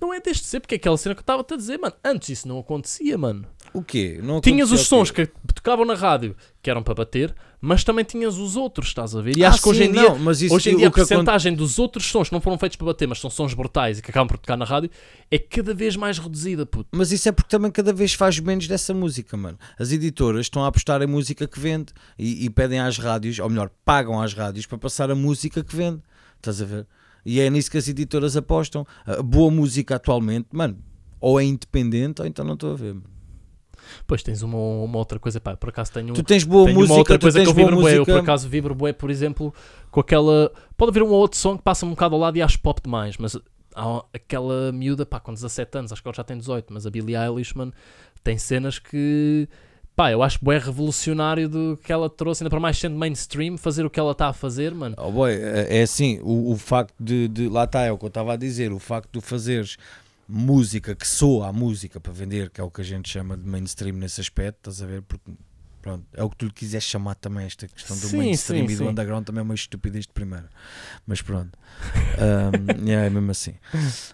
Speaker 1: Não é desde sempre, porque é aquela cena que eu estava a dizer, mano. Antes isso não acontecia, mano.
Speaker 2: O quê? Não
Speaker 1: Tinhas os sons que tocavam na rádio que eram para bater, mas também tinhas os outros, estás a ver? E
Speaker 2: Ah,
Speaker 1: acho que hoje em dia.
Speaker 2: não,
Speaker 1: Hoje em dia a
Speaker 2: aconte-
Speaker 1: porcentagem dos outros sons que não foram feitos para bater, mas são sons brutais e que acabam por tocar na rádio, é cada vez mais reduzida, puto.
Speaker 2: Mas isso é porque também cada vez faz menos dessa música, mano. As editoras estão a apostar em música que vende e, e pedem às rádios, ou melhor, pagam às rádios para passar a música que vende. Estás a ver? E é nisso que as editoras apostam. A boa música atualmente, mano, ou é independente ou então não estou a ver. mano.
Speaker 1: Depois tens uma, uma outra coisa, pá, por acaso tenho.
Speaker 2: Tu tens boa
Speaker 1: Tenho
Speaker 2: música,
Speaker 1: uma outra coisa
Speaker 2: tens
Speaker 1: que eu vibro bué. Eu por acaso vibro bué, por exemplo, com aquela. Pode haver um ou outro som que passa um bocado ao lado e acho pop demais, mas há aquela miúda, pá, com 17 anos, acho que ela já tem 18, mas a Billie Eilish, mano, tem cenas que. Pá, eu acho bué revolucionário do que ela trouxe, ainda para mais sendo mainstream, fazer o que ela está a fazer, mano.
Speaker 2: Oh boy, é é assim, o, o facto de, de- Lá está, é o que eu estava a dizer. O facto de fazeres música que soa a música para vender, que é o que a gente chama de mainstream nesse aspecto, estás a ver? Porque pronto, é o que tu lhe quiseres chamar também. Esta questão do
Speaker 1: Sim,
Speaker 2: mainstream
Speaker 1: sim,
Speaker 2: e do
Speaker 1: sim.
Speaker 2: underground também é uma estupidez de primeira. Mas pronto, Um, yeah, é mesmo assim.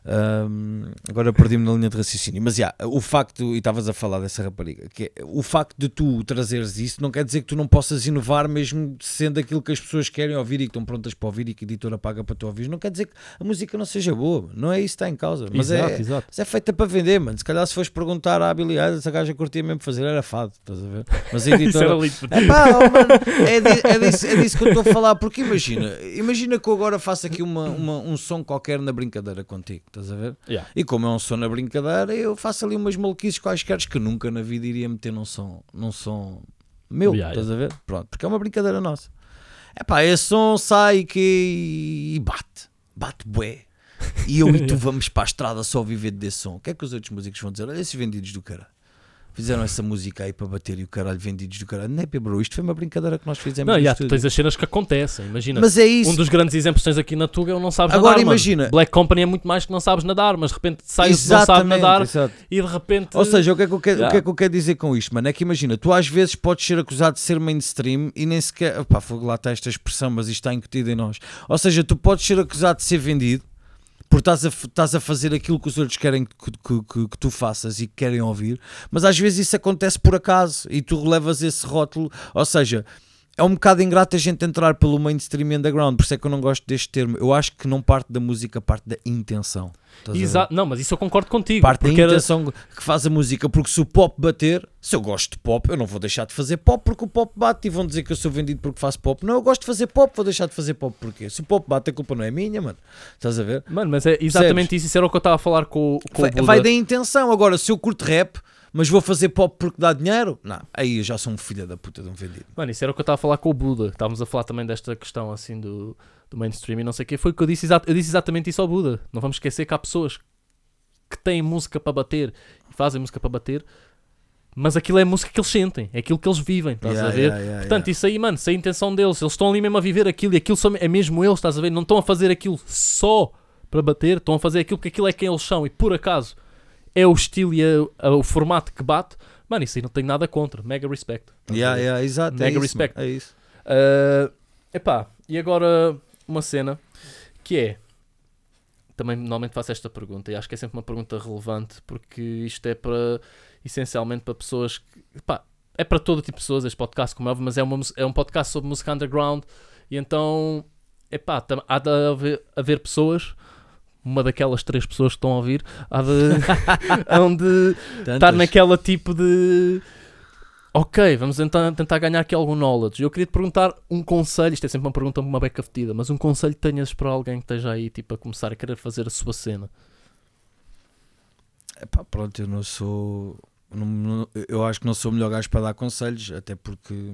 Speaker 2: Um, agora perdi-me na linha de raciocínio. Mas yeah, o facto, e estavas a falar dessa rapariga, que é, o facto de tu trazeres isso não quer dizer que tu não possas inovar, mesmo sendo aquilo que as pessoas querem ouvir e que estão prontas para ouvir e que a editora paga para tu ouvir. Não quer dizer que a música não seja boa, não é isso que está em causa. Mas
Speaker 1: exato,
Speaker 2: é,
Speaker 1: exato.
Speaker 2: mas é feita para vender, mano. Se calhar se fores perguntar à Billie Eilish, a gaja curtia mesmo fazer, era fado, estás a ver? Mas editora.
Speaker 1: lindo.
Speaker 2: É oh, mano, é, di- é disso, é disso que eu estou a falar, porque imagina, imagina que eu agora faço aqui uma, uma- um som qualquer na brincadeira contigo, estás a ver?
Speaker 1: Yeah.
Speaker 2: E como é um som na brincadeira, eu faço ali umas maluquices quaisquer que nunca na vida iria meter num som, num som meu,
Speaker 1: Yeah,
Speaker 2: estás a ver? Pronto, porque é uma brincadeira nossa. É pá, esse som sai que, e bate, bate bué. E eu e tu vamos para a estrada só viver desse som. O que é que os outros músicos vão dizer? Olha esses vendidos do cara. Fizeram essa música aí para bater e o caralho vendidos do caralho. Não é, bro, isto foi uma brincadeira que nós fizemos
Speaker 1: Não, tu
Speaker 2: estúdio.
Speaker 1: tens as cenas que acontecem. Imagina,
Speaker 2: Mas é isso.
Speaker 1: um dos grandes exemplos que tens aqui na Tuga é o não sabes
Speaker 2: Agora
Speaker 1: nadar. mano.
Speaker 2: imagina-
Speaker 1: Black Company é muito mais que não sabes nadar, mas de repente sai o não sabe
Speaker 2: Exatamente,
Speaker 1: nadar
Speaker 2: exato.
Speaker 1: e de repente.
Speaker 2: Ou seja, o que, é que eu quero, o
Speaker 1: Yeah.
Speaker 2: que é que eu quero dizer com isto, mano? É que imagina, tu às vezes podes ser acusado de ser mainstream e nem sequer. Pá, fogo, lá está esta expressão, mas isto está incutido em nós. Ou seja, tu podes ser acusado de ser vendido porque estás a, a fazer aquilo que os outros querem que, que- que- que tu faças e que querem ouvir, mas às vezes isso acontece por acaso e tu relevas esse rótulo. Ou seja. É um bocado ingrato a gente entrar pelo mainstream underground, por isso é que eu não gosto deste termo. Eu acho que não parte da música, parte da intenção.
Speaker 1: Exato. Não, mas isso eu concordo contigo.
Speaker 2: parte da
Speaker 1: porque era-
Speaker 2: intenção que faz a música, porque se o pop bater, se eu gosto de pop, eu não vou deixar de fazer pop porque o pop bate e vão dizer que eu sou vendido porque faço pop. Não, eu gosto de fazer pop, vou deixar de fazer pop porquê? Se o pop bate, a culpa não é minha, mano. Estás a ver?
Speaker 1: Mano, mas é exatamente isso. Isso era o que eu estava a falar com, o- com
Speaker 2: Vai,
Speaker 1: o Buda.
Speaker 2: vai da intenção. Agora, se eu curto rap, mas vou fazer pop porque dá dinheiro, não, aí eu já sou um filho da puta de um vendido.
Speaker 1: Mano, isso era o que eu estava a falar com o Buda. Estávamos a falar também desta questão assim do, do mainstream e não sei o quê. Foi o que eu disse, eu disse exatamente isso ao Buda. Não vamos esquecer que há pessoas que têm música para bater e fazem música para bater, mas aquilo é música que eles sentem, é aquilo que eles vivem, estás
Speaker 2: Yeah,
Speaker 1: a ver?
Speaker 2: yeah, yeah,
Speaker 1: Portanto, isso aí, mano, se é a intenção deles, eles estão ali mesmo a viver aquilo e aquilo é mesmo eles, estás a ver? Não estão a fazer aquilo só para bater, estão a fazer aquilo porque aquilo é quem eles são e por acaso é o estilo e é, é o formato que bate. Mano, isso aí não tenho nada contra. Mega respect. a
Speaker 2: Yeah, yeah, exato, é
Speaker 1: Mega
Speaker 2: isso,
Speaker 1: respect.
Speaker 2: mano, É isso.
Speaker 1: Uh, epá, e agora uma cena que é. Também normalmente faço esta pergunta e acho que é sempre uma pergunta relevante porque isto é para essencialmente para pessoas que. Epá, é para todo tipo de pessoas este podcast, como é óbvio, mas é, uma, é um podcast sobre música underground e então epá, há de haver, haver pessoas, uma daquelas três pessoas que estão a ouvir, há de, hão de estar naquela tipo de ok, vamos tentar, tentar ganhar aqui algum knowledge. Eu queria te perguntar um conselho, isto é sempre uma pergunta uma beca fedida, mas um conselho que tenhas para alguém que esteja aí tipo, a começar a querer fazer a sua cena.
Speaker 2: Epá, pronto, eu não sou. não- não- eu acho que não sou o melhor gajo para dar conselhos, até porque.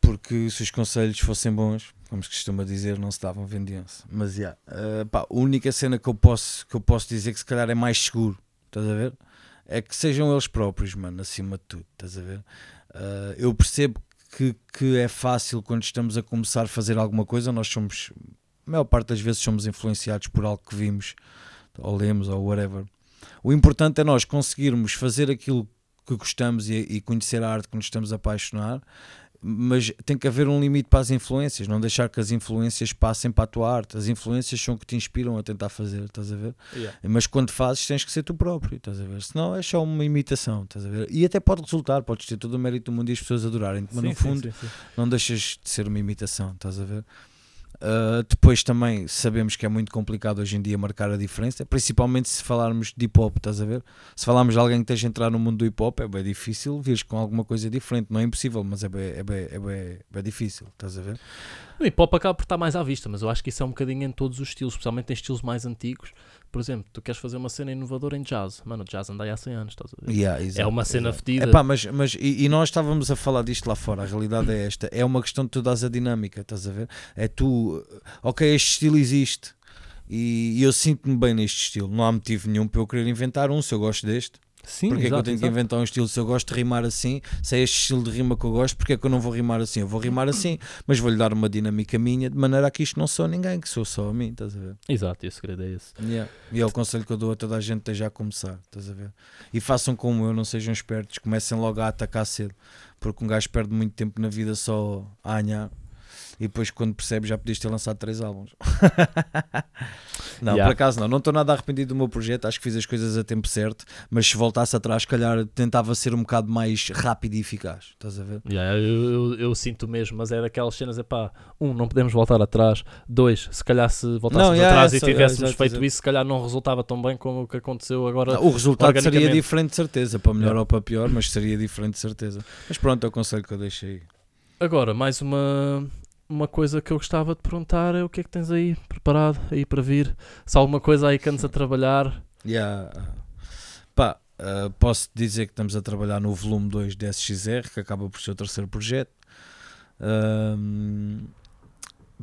Speaker 2: Porque se os conselhos fossem bons, como se costuma dizer, não se davam, vendiam-se. Mas yeah, eh, pá, a única cena que eu, posso, que eu posso dizer que se calhar é mais seguro, estás a ver? É que sejam eles próprios, mano, acima de tudo, estás a ver? Eh, eu percebo que, que é fácil quando estamos a começar a fazer alguma coisa, nós somos, a maior parte das vezes, somos influenciados por algo que vimos ou lemos ou whatever. O importante é nós conseguirmos fazer aquilo que gostamos e, e conhecer a arte que nos estamos a apaixonar, mas tem que haver um limite para as influências, não deixar que as influências passem para a tua arte. As influências são que te inspiram a tentar fazer, estás a ver? Mas quando fazes tens que ser tu próprio, estás a ver? Senão é só uma imitação, estás a ver? E até pode resultar, podes ter todo o mérito do mundo e as pessoas adorarem mas no fundo não deixas de ser uma imitação, estás a ver? Uh, depois também sabemos que é muito complicado hoje em dia marcar a diferença, principalmente se falarmos de hip hop, estás a ver? Se falarmos de alguém que esteja a entrar no mundo do hip hop, é bem difícil vires com alguma coisa diferente, não é impossível, mas é bem, é bem, é bem, bem difícil, estás a ver?
Speaker 1: O hip hop acaba por estar mais à vista, mas eu acho que isso é um bocadinho em todos os estilos, especialmente em estilos mais antigos. Por exemplo, tu queres fazer uma cena inovadora em jazz, mano, jazz anda aí há 100 anos, estás a ver?
Speaker 2: Yeah,
Speaker 1: é uma cena
Speaker 2: exato.
Speaker 1: fedida.
Speaker 2: Epá, mas, mas e, e nós estávamos a falar disto lá fora, a realidade é esta, é uma questão de tu dás a dinâmica, estás a ver? É tu, ok, este estilo existe e, e eu sinto-me bem neste estilo, não há motivo nenhum para eu querer inventar um se eu gosto deste.
Speaker 1: Sim,
Speaker 2: Porque é que eu
Speaker 1: exato,
Speaker 2: tenho que
Speaker 1: exato.
Speaker 2: inventar um estilo? Se eu gosto de rimar assim, se é este estilo de rima que eu gosto, porque é que eu não vou rimar assim? Eu vou rimar assim, mas vou-lhe dar uma dinâmica minha de maneira a que isto não sou ninguém, que sou só a mim, estás a ver?
Speaker 1: Exato, e o segredo é esse.
Speaker 2: E é o conselho que eu dou a toda a gente esteja a começar, estás a ver? E façam como eu, não sejam espertos, comecem logo a atacar cedo, porque um gajo perde muito tempo na vida só a anhar E depois, quando percebes, já podias ter lançado três álbuns. não,
Speaker 1: Yeah.
Speaker 2: por acaso não. Não estou nada arrependido do meu projeto. Acho que fiz as coisas a tempo certo. Mas se voltasse atrás, se calhar tentava ser um bocado mais rápido e eficaz. Estás a ver?
Speaker 1: Yeah, eu, eu, eu sinto mesmo, mas é daquelas cenas, é pá, um, não podemos voltar atrás, dois, se calhar se voltássemos
Speaker 2: Não, yeah,
Speaker 1: atrás
Speaker 2: essa-
Speaker 1: e tivéssemos
Speaker 2: exato,
Speaker 1: feito isso, se calhar não resultava tão bem como o que aconteceu agora.
Speaker 2: Não, o resultado seria diferente, de certeza. Para melhor ou para pior, mas seria diferente, de certeza. Mas pronto, é o conselho que eu deixei.
Speaker 1: Agora, mais uma, uma coisa que eu gostava de perguntar é o que é que tens aí preparado aí para vir? Se há alguma coisa aí que andes a trabalhar,
Speaker 2: Yeah. Pá, uh, posso dizer que estamos a trabalhar no volume 2 de SXR, que acaba por ser o terceiro projeto. Um,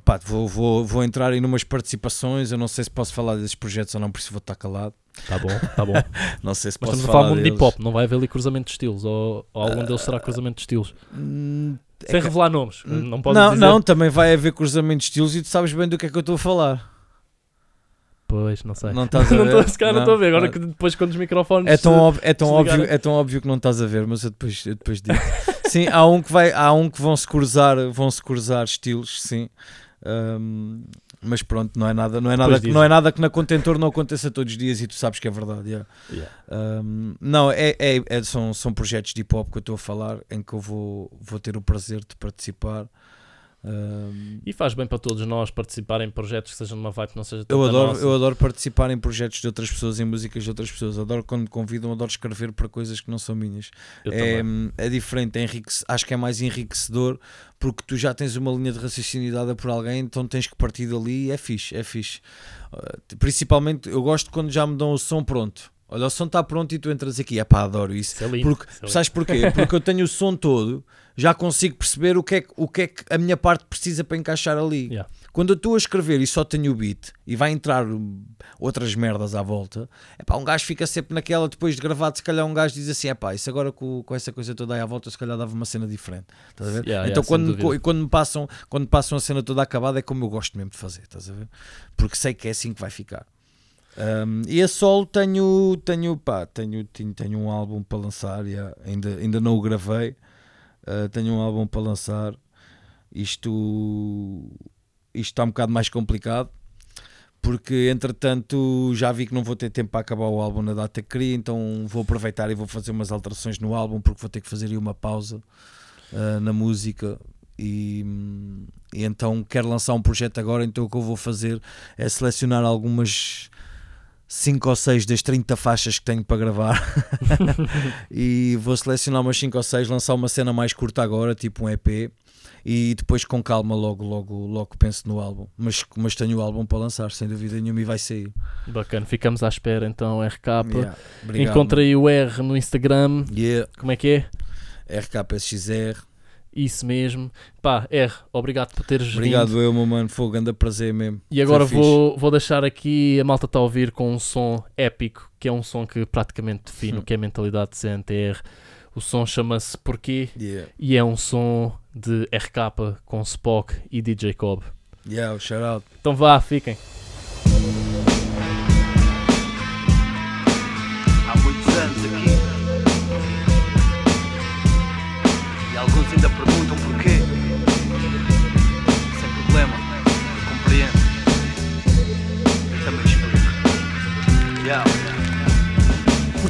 Speaker 2: pá, vou, vou, vou entrar aí numas participações. Eu não sei se posso falar desses projetos ou não, por isso vou estar calado.
Speaker 1: tá bom, tá bom.
Speaker 2: Não sei se
Speaker 1: Mas
Speaker 2: posso
Speaker 1: estamos a falar muito de hip hop, não vai haver ali cruzamento de estilos, ou, ou algum deles será cruzamento de estilos.
Speaker 2: Hum, é
Speaker 1: Sem
Speaker 2: que-
Speaker 1: revelar nomes, não podes
Speaker 2: não,
Speaker 1: dizer.
Speaker 2: não, também vai haver cruzamento de estilos e tu sabes bem do que é que eu estou a falar.
Speaker 1: Pois, não sei.
Speaker 2: Não estás a ver?
Speaker 1: estou se calhar não estou a ver. Agora que depois quando os microfones.
Speaker 2: É tão,
Speaker 1: se-
Speaker 2: óbvio, é, tão óbvio, é tão óbvio que não estás a ver, mas eu depois, eu depois digo. sim, há um que vai, há um que vão se cruzar, vão se cruzar estilos, sim. Ahm, mas pronto, não é nada, não é nada, que, não é nada que na contentor não aconteça todos os dias e tu sabes que é verdade. yeah.
Speaker 1: Yeah.
Speaker 2: Ahm, não, é, é- é- são, são projetos de hip hop que eu estou a falar em que eu vou, vou ter o prazer de participar. Ahm,
Speaker 1: E faz bem para todos nós participar em projetos que sejam de uma vibe que não seja
Speaker 2: eu adoro,
Speaker 1: nossa.
Speaker 2: eu adoro participar em projetos de outras pessoas, em músicas de outras pessoas. Adoro quando me convidam, adoro escrever para coisas que não são minhas.
Speaker 1: Eu
Speaker 2: é,
Speaker 1: também.
Speaker 2: é diferente, é enriquece- acho que é mais enriquecedor porque tu já tens uma linha de raciocínio dada por alguém, então tens que partir dali e é fixe, é fixe. Uh, principalmente eu gosto quando já me dão o som pronto. Olha, o som está pronto e tu entras aqui, é pá, adoro isso.
Speaker 1: Isso é lindo.
Speaker 2: Porque,
Speaker 1: isso é
Speaker 2: sabes porquê? Porque eu tenho o som todo, já consigo perceber o que, é, que- o que é que a minha parte precisa para encaixar ali.
Speaker 1: Yeah.
Speaker 2: Quando eu estou a escrever e só tenho o beat e vai entrar outras merdas à volta, é pá, um gajo fica sempre naquela, depois de gravado, se calhar um gajo diz assim: é pá, isso agora com, com essa coisa toda aí à volta, se calhar dava uma cena diferente. Estás a ver?
Speaker 1: Yeah,
Speaker 2: então
Speaker 1: yeah,
Speaker 2: quando,
Speaker 1: dúvida.
Speaker 2: e quando, me passam, quando me passam a cena toda acabada, é como eu gosto mesmo de fazer, estás a ver? Porque sei que é assim que vai ficar. Um, e a solo tenho, tenho, pá, tenho, tenho, tenho um álbum para lançar, yeah, ainda, ainda não o gravei. Uh, tenho um álbum para lançar. Isto, isto está um bocado mais complicado porque entretanto já vi que não vou ter tempo para acabar o álbum na data que queria, então vou aproveitar e vou fazer umas alterações no álbum porque vou ter que fazer aí uma pausa uh, na música. E, e então quero lançar um projeto agora. Então o que eu vou fazer é selecionar algumas 5 ou 6 das 30 faixas que tenho para gravar e vou selecionar umas 5 ou 6, lançar uma cena mais curta agora, tipo um EP, e depois com calma logo, logo, logo penso no álbum. Mas, mas tenho o álbum para lançar, sem dúvida nenhuma, e vai sair.
Speaker 1: Bacana, ficamos à espera então, RK.
Speaker 2: Yeah, obrigado,
Speaker 1: Encontra aí o R no Instagram.
Speaker 2: Yeah,
Speaker 1: Como é que é?
Speaker 2: RKSXR.
Speaker 1: Isso mesmo. Pá, R, obrigado por teres vindo.
Speaker 2: Obrigado, eu, meu mano. Foi um grande prazer mesmo.
Speaker 1: E agora
Speaker 2: Foi fixe.
Speaker 1: vou, vou deixar aqui, a malta está a ouvir com um som épico, que é um som que praticamente define
Speaker 2: Hum.
Speaker 1: o que é a mentalidade de CNTR. O som chama-se Porquê
Speaker 2: Yeah,
Speaker 1: e é um som de RK com Spock e DJ Cobb.
Speaker 2: yeah, shout out.
Speaker 1: Então vá, fiquem.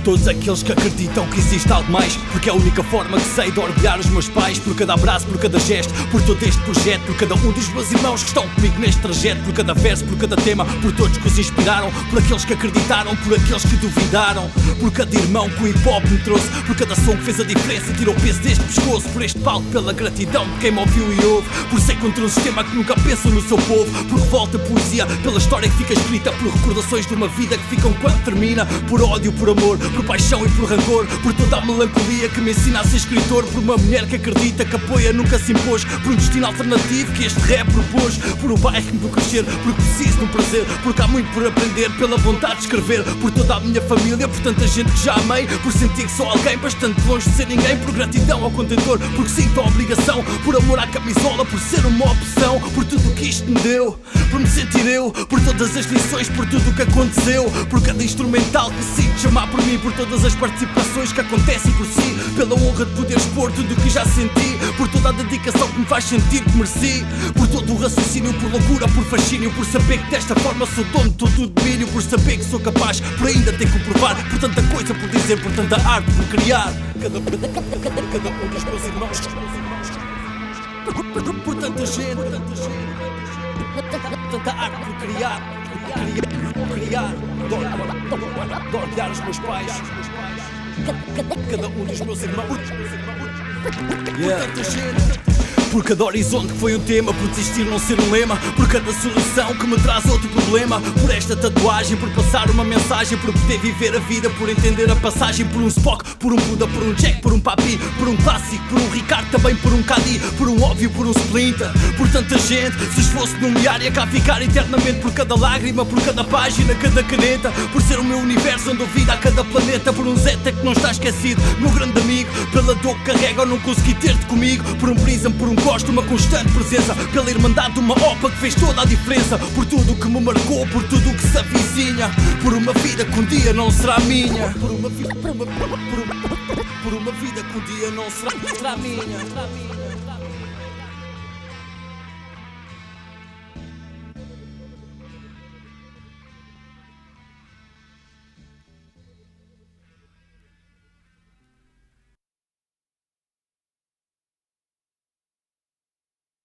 Speaker 5: Todos aqueles que acreditam que existe algo mais Porque é a única forma que sei de orgulhar os meus pais Por cada abraço, por cada gesto, por todo este projeto Por cada um dos meus irmãos que estão comigo neste trajeto Por cada verso, por cada tema, por todos que os inspiraram Por aqueles que acreditaram, por aqueles que duvidaram Por cada irmão que o hip hop me trouxe Por cada som que fez a diferença e tirou o peso deste pescoço Por este palco, pela gratidão de quem me ouviu e ouve Por ser contra um sistema que nunca pensa no seu povo Por revolta, poesia, pela história que fica escrita Por recordações de uma vida que ficam quando termina Por ódio, por amor, por paixão e por rancor Por toda a melancolia que me ensina a ser escritor Por uma mulher que acredita, que apoia, nunca se impôs Por um destino alternativo que este rap propôs Por o bairro que me crescer, porque preciso de um prazer Porque há muito por aprender, pela vontade de escrever Por toda a minha família, por tanta gente que já amei Por sentir que sou alguém bastante longe de ser ninguém Por gratidão ao contentor, porque sinto a obrigação Por amor à camisola, por ser uma opção Por tudo o que isto me deu, por me sentir eu Por todas as lições, por tudo o que aconteceu Por cada instrumental que sinto chamar por mim, por
Speaker 2: todas as participações que acontecem por si, pela honra de poder expor tudo o que já senti, por toda a dedicação que me faz sentir que mereci, por todo o raciocínio, por loucura, por fascínio, por saber que desta forma sou dono de todo o domínio, por saber que sou capaz, por ainda ter que provar, por tanta coisa por dizer, por tanta arte por criar. Cada, cada um dos meus irmãos, por, por, por tanta gente, por tanta gente, tanta arte por criar, criar, criar, de ordear os meus pais, cada um dos meus irmãos, por tanta gente. Por cada horizonte que foi um tema, por desistir não ser um lema, por cada solução que me traz outro problema, por esta tatuagem, por passar uma mensagem, por poder viver a vida, por entender a passagem, por um Spock, por um Buda, por um Jack, por um Papi, por um clássico, por um Ricardo, também por um Cadi, por um óbvio, por um Splinter, por tanta gente, se esforço nomear e a cá ficar eternamente, por cada lágrima, por cada página, cada caneta, por ser o meu universo onde dou vida a cada planeta, por um Zeta que não está esquecido, meu grande amigo, pela dor que carrega ou não consegui ter-te comigo, por um Prism, por um gosto, uma constante presença, pela irmandade de uma opa que fez toda a diferença, por tudo que me marcou, por tudo que se avizinha, por uma vida que um dia não será minha, por uma vida, por uma, por uma, por uma vida que um dia não será, será minha.